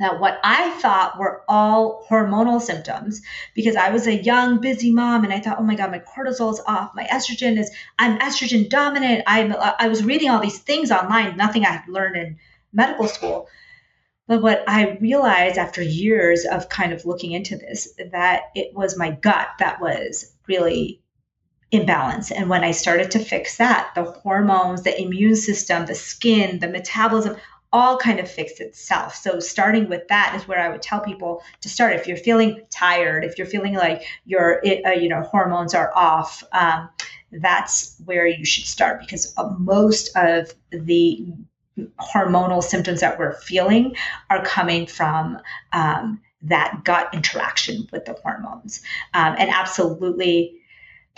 that what I thought were all hormonal symptoms because I was a young, busy mom and I thought, oh my God, my cortisol is off. My estrogen is, I'm estrogen dominant. I'm, I was reading all these things online, nothing I had learned in medical school. But what I realized after years of kind of looking into this, that it was my gut that was really imbalance. And when I started to fix that, the hormones, the immune system, the skin, the metabolism, all kind of fixed itself. So starting with that is where I would tell people to start. If you're feeling tired, if you're feeling like your uh, you know hormones are off, um, that's where you should start because uh, most of the hormonal symptoms that we're feeling are coming from um, that gut interaction with the hormones. Um, and absolutely,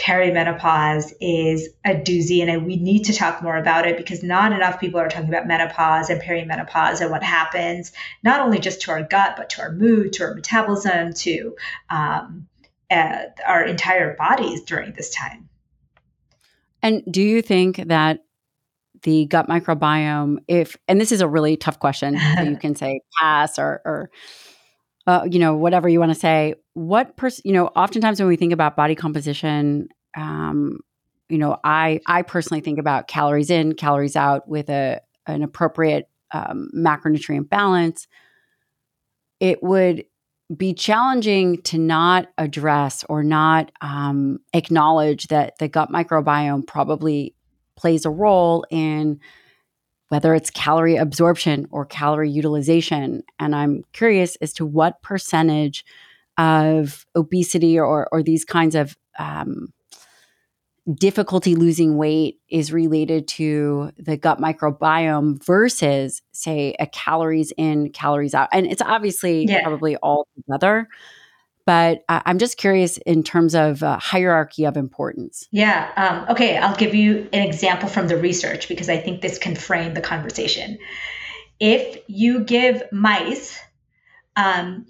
perimenopause is a doozy and we need to talk more about it because not enough people are talking about menopause and perimenopause and what happens not only just to our gut but to our mood to our metabolism to um, uh, our entire bodies during this time and do you think that the gut microbiome if and this is a really tough question so you can say pass or or uh, you know, whatever you want to say. What person, you know, oftentimes when we think about body composition, um, you know, I I personally think about calories in, calories out with a an appropriate um, macronutrient balance. It would be challenging to not address or not um, acknowledge that the gut microbiome probably plays a role in whether it's calorie absorption or calorie utilization. And I'm curious as to what percentage of obesity or, or these kinds of um, difficulty losing weight is related to the gut microbiome versus, say, a calories in, calories out. And it's obviously yeah. probably all together. But I'm just curious in terms of uh, hierarchy of importance. Yeah. Um, okay. I'll give you an example from the research because I think this can frame the conversation. If you give mice um,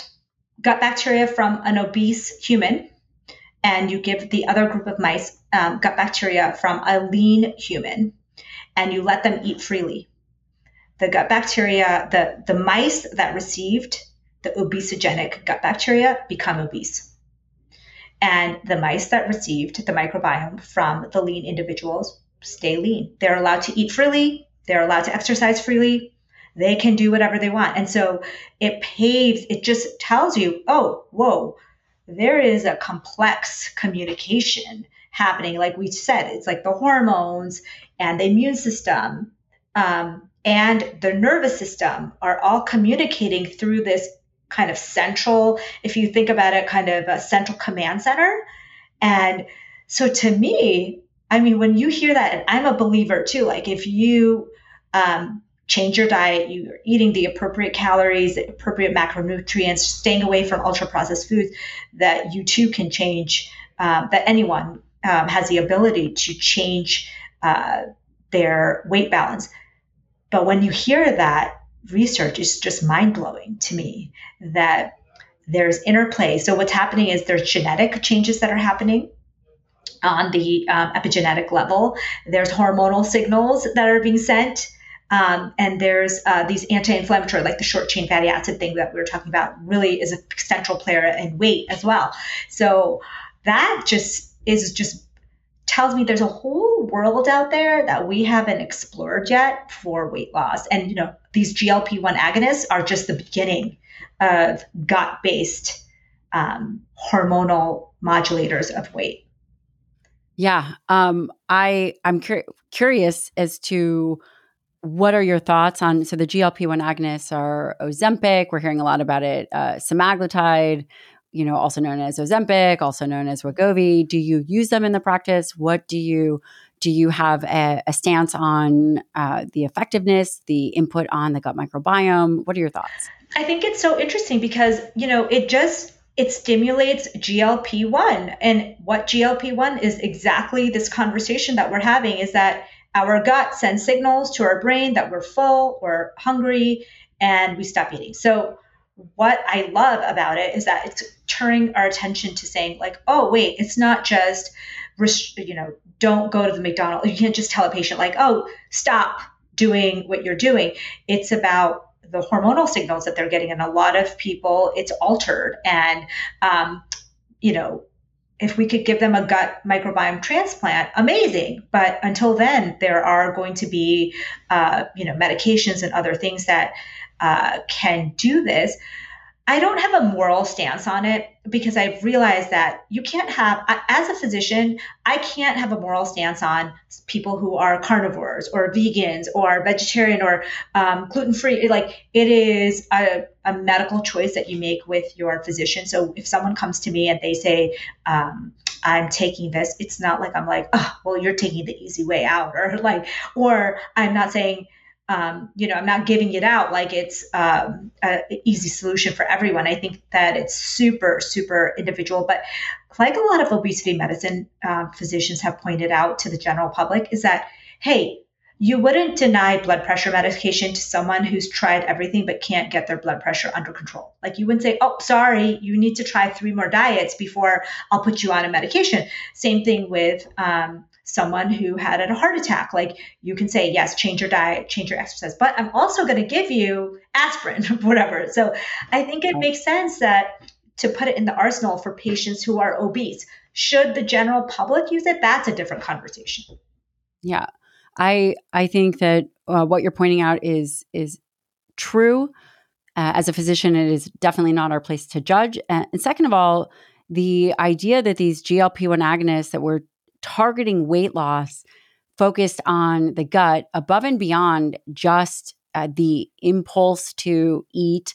gut bacteria from an obese human, and you give the other group of mice um, gut bacteria from a lean human, and you let them eat freely, the gut bacteria, the, the mice that received the obesogenic gut bacteria become obese. And the mice that received the microbiome from the lean individuals stay lean. They're allowed to eat freely, they're allowed to exercise freely, they can do whatever they want. And so it paves, it just tells you, oh, whoa, there is a complex communication happening. Like we said, it's like the hormones and the immune system um, and the nervous system are all communicating through this kind of central, if you think about it, kind of a central command center. And so to me, I mean, when you hear that, and I'm a believer too, like if you um, change your diet, you're eating the appropriate calories, the appropriate macronutrients, staying away from ultra processed foods, that you too can change, um, that anyone um, has the ability to change uh, their weight balance. But when you hear that, research is just mind blowing to me that there's interplay. So, what's happening is there's genetic changes that are happening on the um, epigenetic level, there's hormonal signals that are being sent. Um, and there's uh, these anti-inflammatory, like the short chain fatty acid thing that we were talking about, really is a central player in weight as well. So that just is just tells me there's a whole world out there that we haven't explored yet for weight loss. And you know, these GLP-1 agonists are just the beginning of gut-based um, hormonal modulators of weight. Yeah, um, I I'm cur- curious as to what are your thoughts on so the GLP-1 agonists are Ozempic. We're hearing a lot about it. Uh, semaglutide you know, also known as Ozempic, also known as Wegovy. Do you use them in the practice? What do you do? You have a, a stance on uh, the effectiveness, the input on the gut microbiome. What are your thoughts? I think it's so interesting because you know it just it stimulates GLP-1 and what GLP-1 is exactly this conversation that we're having is that our gut sends signals to our brain that we're full, we're hungry, and we stop eating. So what I love about it is that it's turning our attention to saying like, oh wait, it's not just you know, don't go to the McDonald's. You can't just tell a patient like, oh, stop doing what you're doing. It's about the hormonal signals that they're getting, and a lot of people, it's altered. And um, you know, if we could give them a gut microbiome transplant, amazing. But until then, there are going to be, uh, you know, medications and other things that uh, can do this. I don't have a moral stance on it because I've realized that you can't have, as a physician, I can't have a moral stance on people who are carnivores or vegans or vegetarian or um, gluten free. Like it is a, a, medical choice that you make with your physician. So if someone comes to me and they say, um, I'm taking this, it's not like I'm like, oh, well, you're taking the easy way out, or like, or I'm not saying, um, you know, I'm not giving it out like it's um, an easy solution for everyone. I think that it's super, super individual. But like a lot of obesity medicine uh, physicians have pointed out to the general public, is that, hey, you wouldn't deny blood pressure medication to someone who's tried everything but can't get their blood pressure under control. Like you wouldn't say, oh, sorry, you need to try three more diets before I'll put you on a medication. Same thing with, um, someone who had a heart attack. Like you can say, yes, change your diet, change your exercise, but I'm also going to give you aspirin, whatever. So I think it makes sense that to put it in the arsenal for patients who are obese. Should the general public use it? That's a different conversation. Yeah. I I think that uh, what you're pointing out is is true. Uh, as a physician, it is definitely not our place to judge. And, and second of all, the idea that these GLP one agonists that we're targeting weight loss focused on the gut above and beyond just uh, the impulse to eat,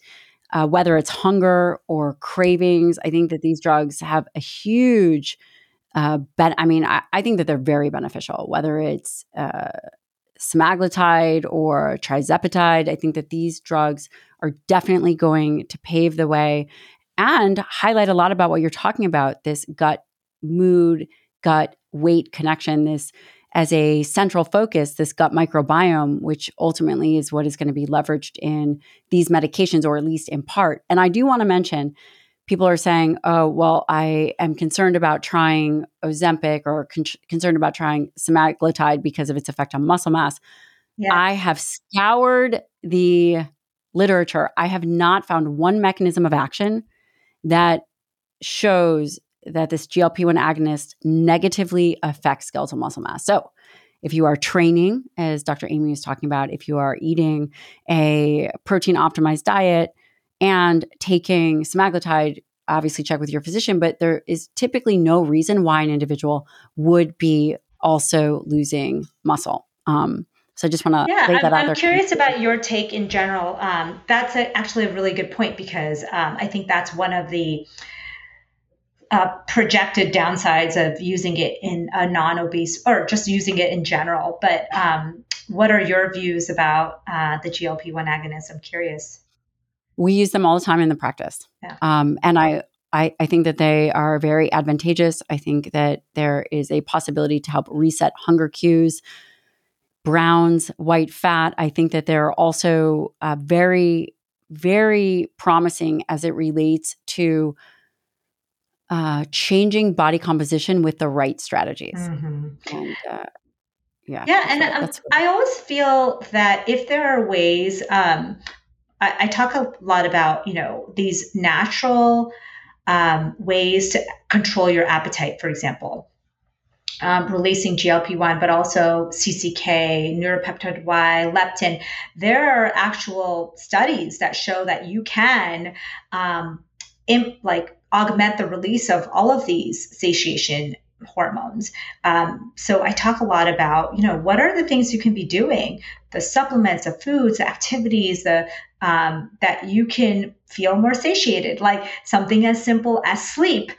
uh, whether it's hunger or cravings. I think that these drugs have a huge, uh, ben- I mean, I, I, think that they're very beneficial, whether it's uh, semaglutide or tirzepatide. I think that these drugs are definitely going to pave the way and highlight a lot about what you're talking about this gut mood gut weight connection, this as a central focus, this gut microbiome, which ultimately is what is going to be leveraged in these medications, or at least in part. And I do want to mention people are saying, oh, well, I am concerned about trying Ozempic or con- concerned about trying semaglutide because of its effect on muscle mass. Yes. I have scoured the literature. I have not found one mechanism of action that shows that this GLP 1 agonist negatively affects skeletal muscle mass. So, if you are training, as Dr. Amy was talking about, if you are eating a protein optimized diet and taking semaglutide, obviously check with your physician, but there is typically no reason why an individual would be also losing muscle. Um, so I just want to yeah, I'm, I'm curious about your take in general. Um, that's a, actually a really good point because um, I think that's one of the uh, projected downsides of using it in a non-obese or just using it in general. But um, what are your views about uh, the GLP-1 agonists? I'm curious. We use them all the time in the practice, yeah. um, and I, I, I think that they are very advantageous. I think that there is a possibility to help reset hunger cues, browns, white fat. I think that they're also uh, very, very promising as it relates to uh, changing body composition with the right strategies. Mm-hmm. And uh, yeah, yeah, and um, I always feel that if there are ways, um, I, I, talk a lot about you know these natural um, ways to control your appetite, for example. Um, releasing GLP 1, but also CCK, neuropeptide Y, leptin. There are actual studies that show that you can, um, imp, like, augment the release of all of these satiation hormones. Um, so I talk a lot about, you know, what are the things you can be doing, the supplements, the foods, the activities, the um, that you can feel more satiated, like something as simple as sleep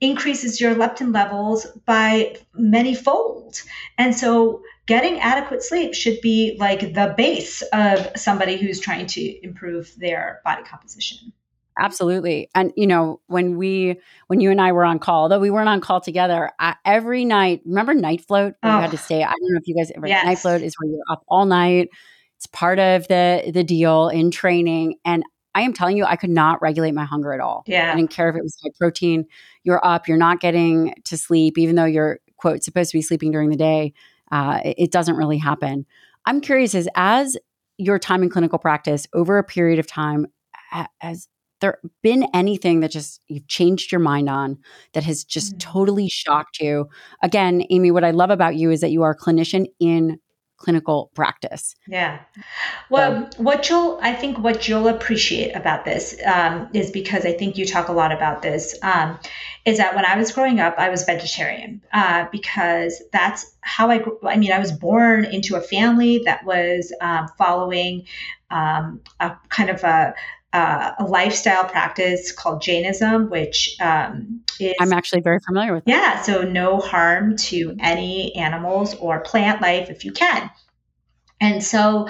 increases your leptin levels by many fold. And so getting adequate sleep should be like the base of somebody who's trying to improve their body composition. Absolutely. And you know, when we when you and I were on call, though we weren't on call together, I, every night, remember night float? Oh. We had to stay. I don't know if you guys ever yes. night float is where you're up all night. It's part of the the deal in training. And I am telling you, I could not regulate my hunger at all. Yeah. I didn't care if it was high protein. You're up, you're not getting to sleep, even though you're quote supposed to be sleeping during the day. Uh, it, it doesn't really happen. I'm curious as as your time in clinical practice over a period of time has there been anything that just you've changed your mind on that has just mm-hmm. totally shocked you? Again, Amy, what I love about you is that you are a clinician in clinical practice. Yeah. Well, so, what you'll, I think what you'll appreciate about this um, is because I think you talk a lot about this, um, is that when I was growing up, I was vegetarian uh, because that's how I, I mean, I was born into a family that was um, following um, a kind of a, uh, a lifestyle practice called Jainism, which um, is. I'm actually very familiar with. That. Yeah, so no harm to any animals or plant life if you can. And so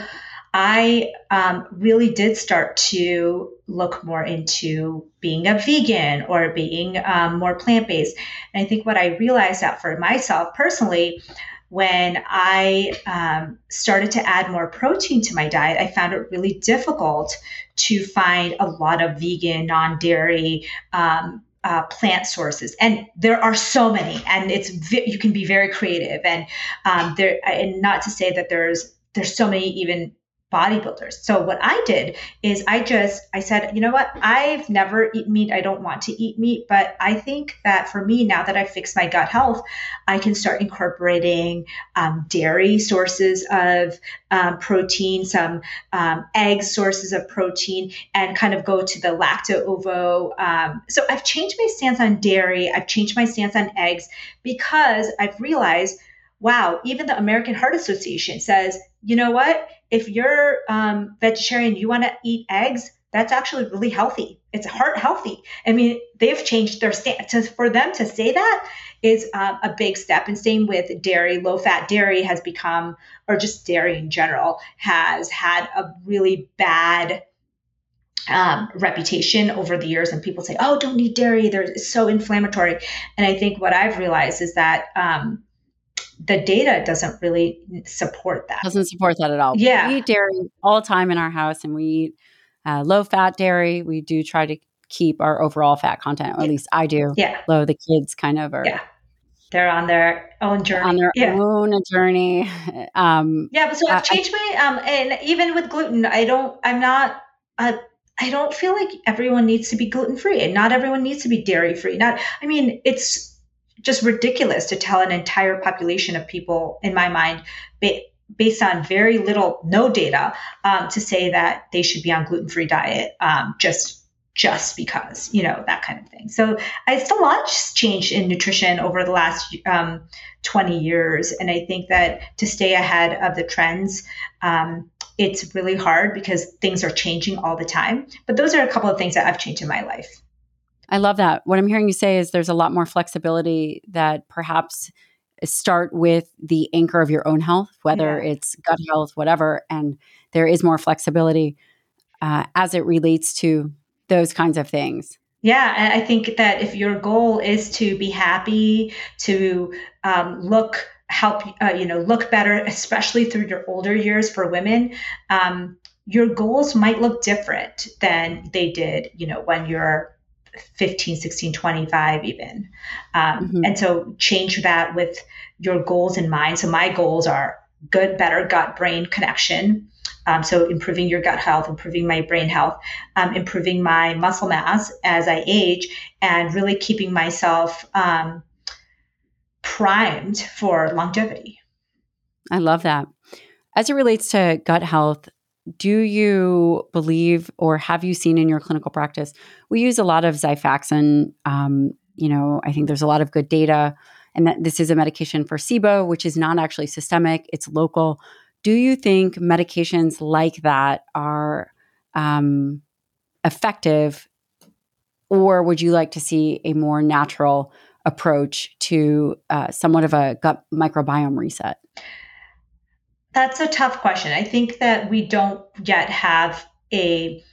I um, really did start to look more into being a vegan or being um, more plant based. And I think what I realized that for myself personally, when I um, started to add more protein to my diet, I found it really difficult to find a lot of vegan, non dairy, um, uh, plant sources, and there are so many, and it's you can be very creative, and um, there, and not to say that there's there's so many even bodybuilders. So what I did is I just I said, you know what? I've never eaten meat. I don't want to eat meat, but I think that for me now that I've fixed my gut health, I can start incorporating um, dairy sources of um, protein, some um, egg sources of protein, and kind of go to the lacto ovo. Um, so I've changed my stance on dairy. I've changed my stance on eggs because I've realized wow, even the American Heart Association says, you know what? If you're um, vegetarian, you want to eat eggs, that's actually really healthy. It's heart healthy. I mean, they've changed their stance. For them to say that is um, a big step. And same with dairy. Low fat dairy has become, or just dairy in general, has had a really bad um, reputation over the years. And people say, oh, don't eat dairy. They're so inflammatory. And I think what I've realized is that um, the data doesn't really support that. Doesn't support that at all. Yeah. We eat dairy all the time in our house and we eat uh, low fat dairy. We do try to keep our overall fat content, or at least I do. Yeah. Low, the kids kind of are. Yeah. They're on their own journey. On their yeah. own journey. Um, yeah, but so I've changed my, um, and even with gluten, I don't, I'm not, uh, I don't feel like everyone needs to be gluten free and not everyone needs to be dairy free. Not, I mean, it's just ridiculous to tell an entire population of people, in my mind, ba- based on very little, no data, um, to say that they should be on gluten-free diet um, just just because, you know, that kind of thing. So it's a lot changed in nutrition over the last um, 20 years. And I think that to stay ahead of the trends, um, it's really hard because things are changing all the time. But those are a couple of things that I've changed in my life. I love that. What I'm hearing you say is there's a lot more flexibility that perhaps start with the anchor of your own health, whether yeah. it's gut health, whatever, and there is more flexibility uh, as it relates to those kinds of things. Yeah, I think that if your goal is to be happy, to um, look help uh, you know look better, especially through your older years for women. Um, your goals might look different than they did, you know, when you're 15 16 25 even. Um, mm-hmm. and so change that with your goals in mind. So my goals are good better gut brain connection. Um, so improving your gut health improving my brain health um, improving my muscle mass as i age and really keeping myself um, primed for longevity. I love that. As it relates to gut health do you believe or have you seen in your clinical practice? We use a lot of Xifaxan. Um, you know, I think there's a lot of good data, and that this is a medication for SIBO, which is not actually systemic; it's local. Do you think medications like that are um, effective, or would you like to see a more natural approach to uh, somewhat of a gut microbiome reset? That's a tough question. I think that we don't yet have a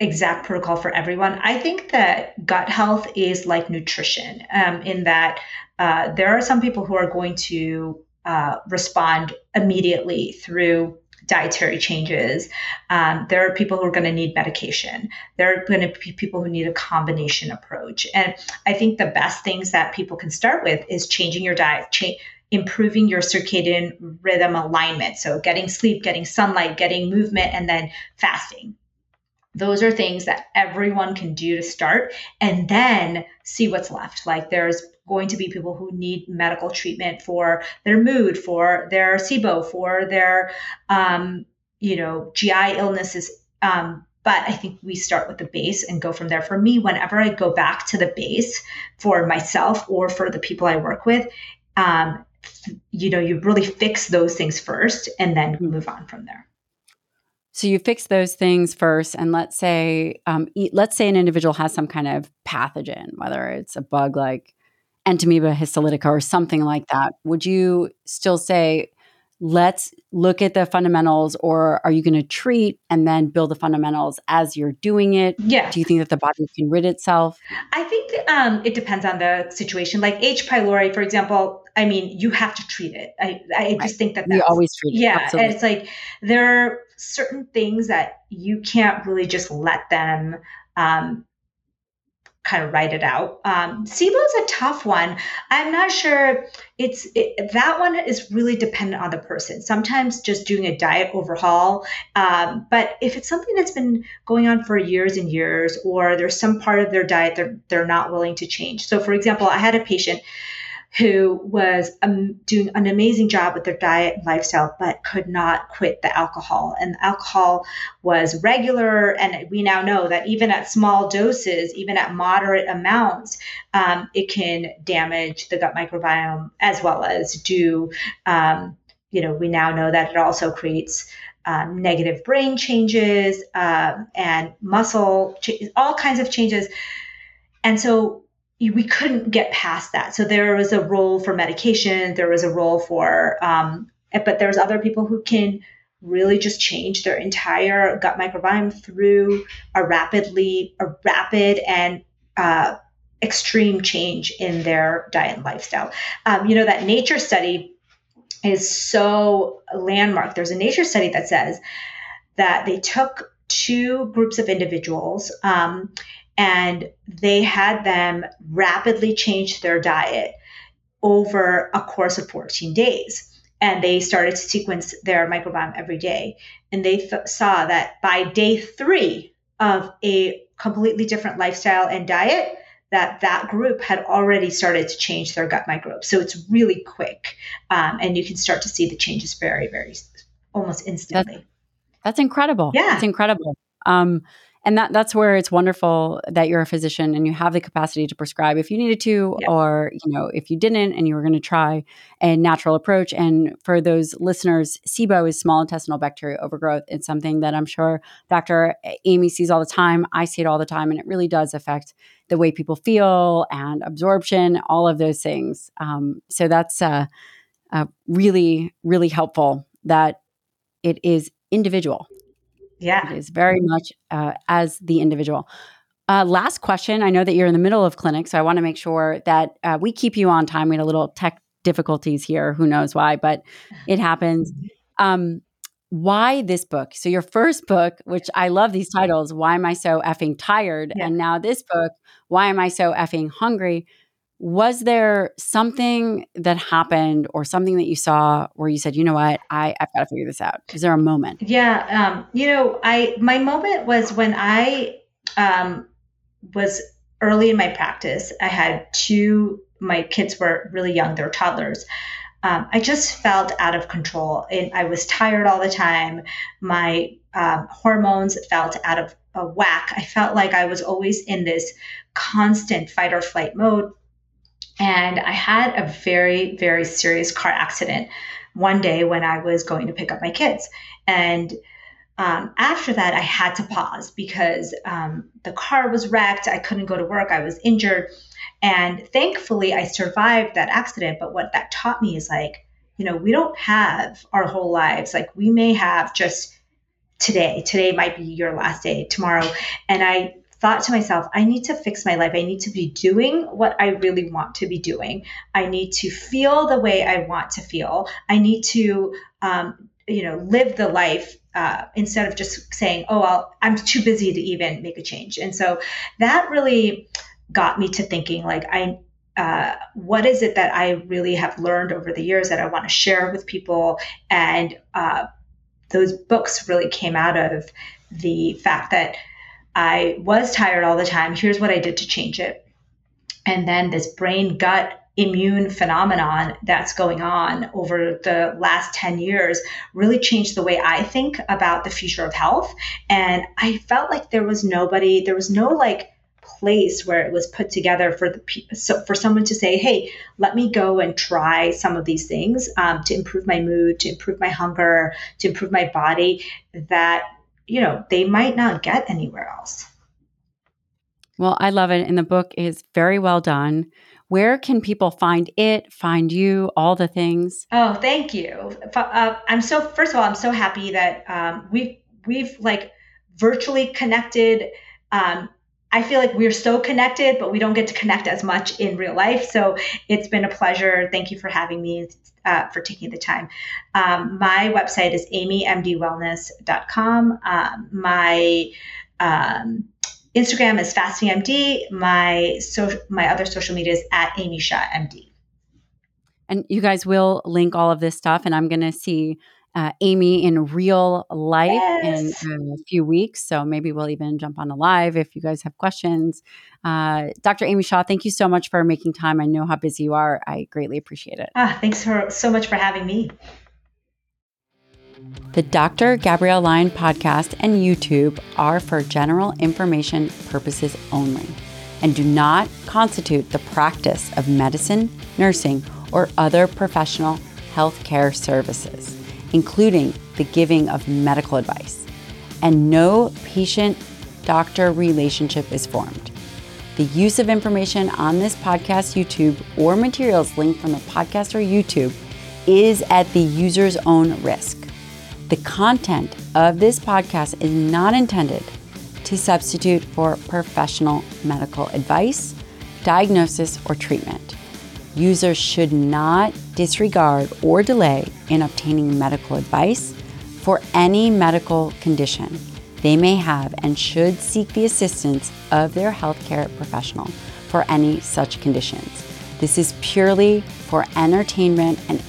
exact protocol for everyone. I think that gut health is like nutrition, um, in that uh, there are some people who are going to uh, respond immediately through dietary changes. Um, there are people who are going to need medication. There are going to be people who need a combination approach. And I think the best things that people can start with is changing your diet, improving your circadian rhythm alignment. So, getting sleep, getting sunlight, getting movement, and then fasting. Those are things that everyone can do to start and then see what's left. Like, there's going to be people who need medical treatment for their mood, for their SIBO, for their, um, you know, GI illnesses. Um, but I think we start with the base and go from there. For me, whenever I go back to the base for myself or for the people I work with, um, you know, you really fix those things first and then mm-hmm. move on from there. So you fix those things first, and let's say, um, eat, let's say an individual has some kind of pathogen, whether it's a bug like Entamoeba histolytica or something like that. Would you still say let's look at the fundamentals or are you going to treat and then build the fundamentals as you're doing it yeah do you think that the body can rid itself i think um, it depends on the situation like h pylori for example i mean you have to treat it i, I right. just think that we always treat it yeah Absolutely. and it's like there are certain things that you can't really just let them um, kind of write it out. Um, SIBO is a tough one. I'm not sure. It's it, that one is really dependent on the person. Sometimes just doing a diet overhaul, um, but if it's something that's been going on for years and years, or there's some part of their diet that they're not willing to change. So, for example, I had a patient who was um, doing an amazing job with their diet and lifestyle, but could not quit the alcohol. And the alcohol was regular. And we now know that even at small doses, even at moderate amounts, um, it can damage the gut microbiome as well as do, um, you know, we now know that it also creates. Um, negative brain changes um, and muscle, all kinds of changes. And so we couldn't get past that. So there was a role for medication, there was a role for, um, but there's other people who can really just change their entire gut microbiome through a rapidly, a rapid and uh, extreme change in their diet and lifestyle. Um, you know that nature study is so landmark. There's a nature study that says that they took two groups of individuals um, and they had them rapidly change their diet over a course of 14 days. And they started to sequence their microbiome every day. And they th- saw that by day three of a completely different lifestyle and diet, that that group had already started to change their gut microbes. So it's really quick. Um, and you can start to see the changes very, very almost instantly. That's, that's incredible. Yeah. It's incredible. Um, and that that's where it's wonderful that you're a physician and you have the capacity to prescribe if you needed to yeah. or you know if you didn't and you were going to try a natural approach. And for those listeners sibo is small intestinal bacterial overgrowth. It's something that i'm sure dr amy sees all the time. I see it all the time and it really does affect the way people feel and absorption all of those things. Um, so that's uh, uh, really really helpful that it is individual yeah. It is very much uh, as the individual. Uh, last question. I know that you're in the middle of clinic, so I want to make sure that uh, we keep you on time. We had a little tech difficulties here. Who knows why, but it happens. Um, why this book? So, your first book, which I love these titles, Why Am I So Effing Tired? Yeah. And now this book, Why Am I So Effing Hungry? Was there something that happened or something that you saw where you said you know what? I i've got to figure this out. Is there a moment? Yeah um, you know i my moment was when i um, was early in my practice. I had two my kids were really young they were toddlers. Um, i just felt out of control and i was tired all the time. My um, hormones felt out of whack. I felt like i was always in this constant fight or flight mode and I had a very, very serious car accident one day when I was going to pick up my kids. And um, after that, I had to pause because um, the car was wrecked. I couldn't go to work. I was injured. And thankfully, I survived that accident. But what that taught me is like, you know, we don't have our whole lives. Like, we may have just today. Today might be your last day, tomorrow. And I thought to myself, I need to fix my life. I need to be doing what I really want to be doing. I need to feel the way I want to feel. I need to, um, you know, live the life uh, instead of just saying, oh, I'll, I'm too busy to even make a change. And so that really got me to thinking like, I, uh, what is it that I really have learned over the years that I want to share with people? And uh, those books really came out of the fact that I was tired all the time. Here's what I did to change it. And then this brain gut immune phenomenon that's going on over the last 10 years really changed the way I think about the future of health. And I felt like there was nobody, there was no like, place where it was put together for the so for someone to say hey let me go and try some of these things um, to improve my mood to improve my hunger to improve my body that you know, they might not get anywhere else. Well, I love it. And the book is very well done. where can people find it, find you, all the things? Oh, thank you. Uh, I'm so first of all, I'm so happy that um, we've we've like virtually connected. Um, I feel like we're so connected, but we don't get to connect as much in real life. So it's been a pleasure. Thank you for having me, uh, for taking the time. Um, my website is amymdwellness.com. Um, my um, Instagram is fastingmd. My so my other social media is at Amy MD. And you guys will link all of this stuff, and I'm going to see uh, Amy in real life yes. in a few weeks. So maybe we'll even jump on a live if you guys have questions. Uh, Dr. Amy Shah, thank you so much for making time. I know how busy you are. I greatly appreciate it. Ah, thanks for so much for having me. The Dr. Gabrielle Lyon podcast and YouTube are for general information purposes only and do not constitute the practice of medicine, nursing, or other professional healthcare services including the giving of medical advice, and no patient doctor relationship is formed. The use of information on this podcast, YouTube, or materials linked from the podcast or YouTube is at the user's own risk. The content of this podcast is not intended to substitute for professional medical advice, diagnosis, or treatment. Users should not disregard or delay in obtaining medical advice for any medical condition they may have and should seek the assistance of their healthcare professional for any such conditions. This is purely for entertainment and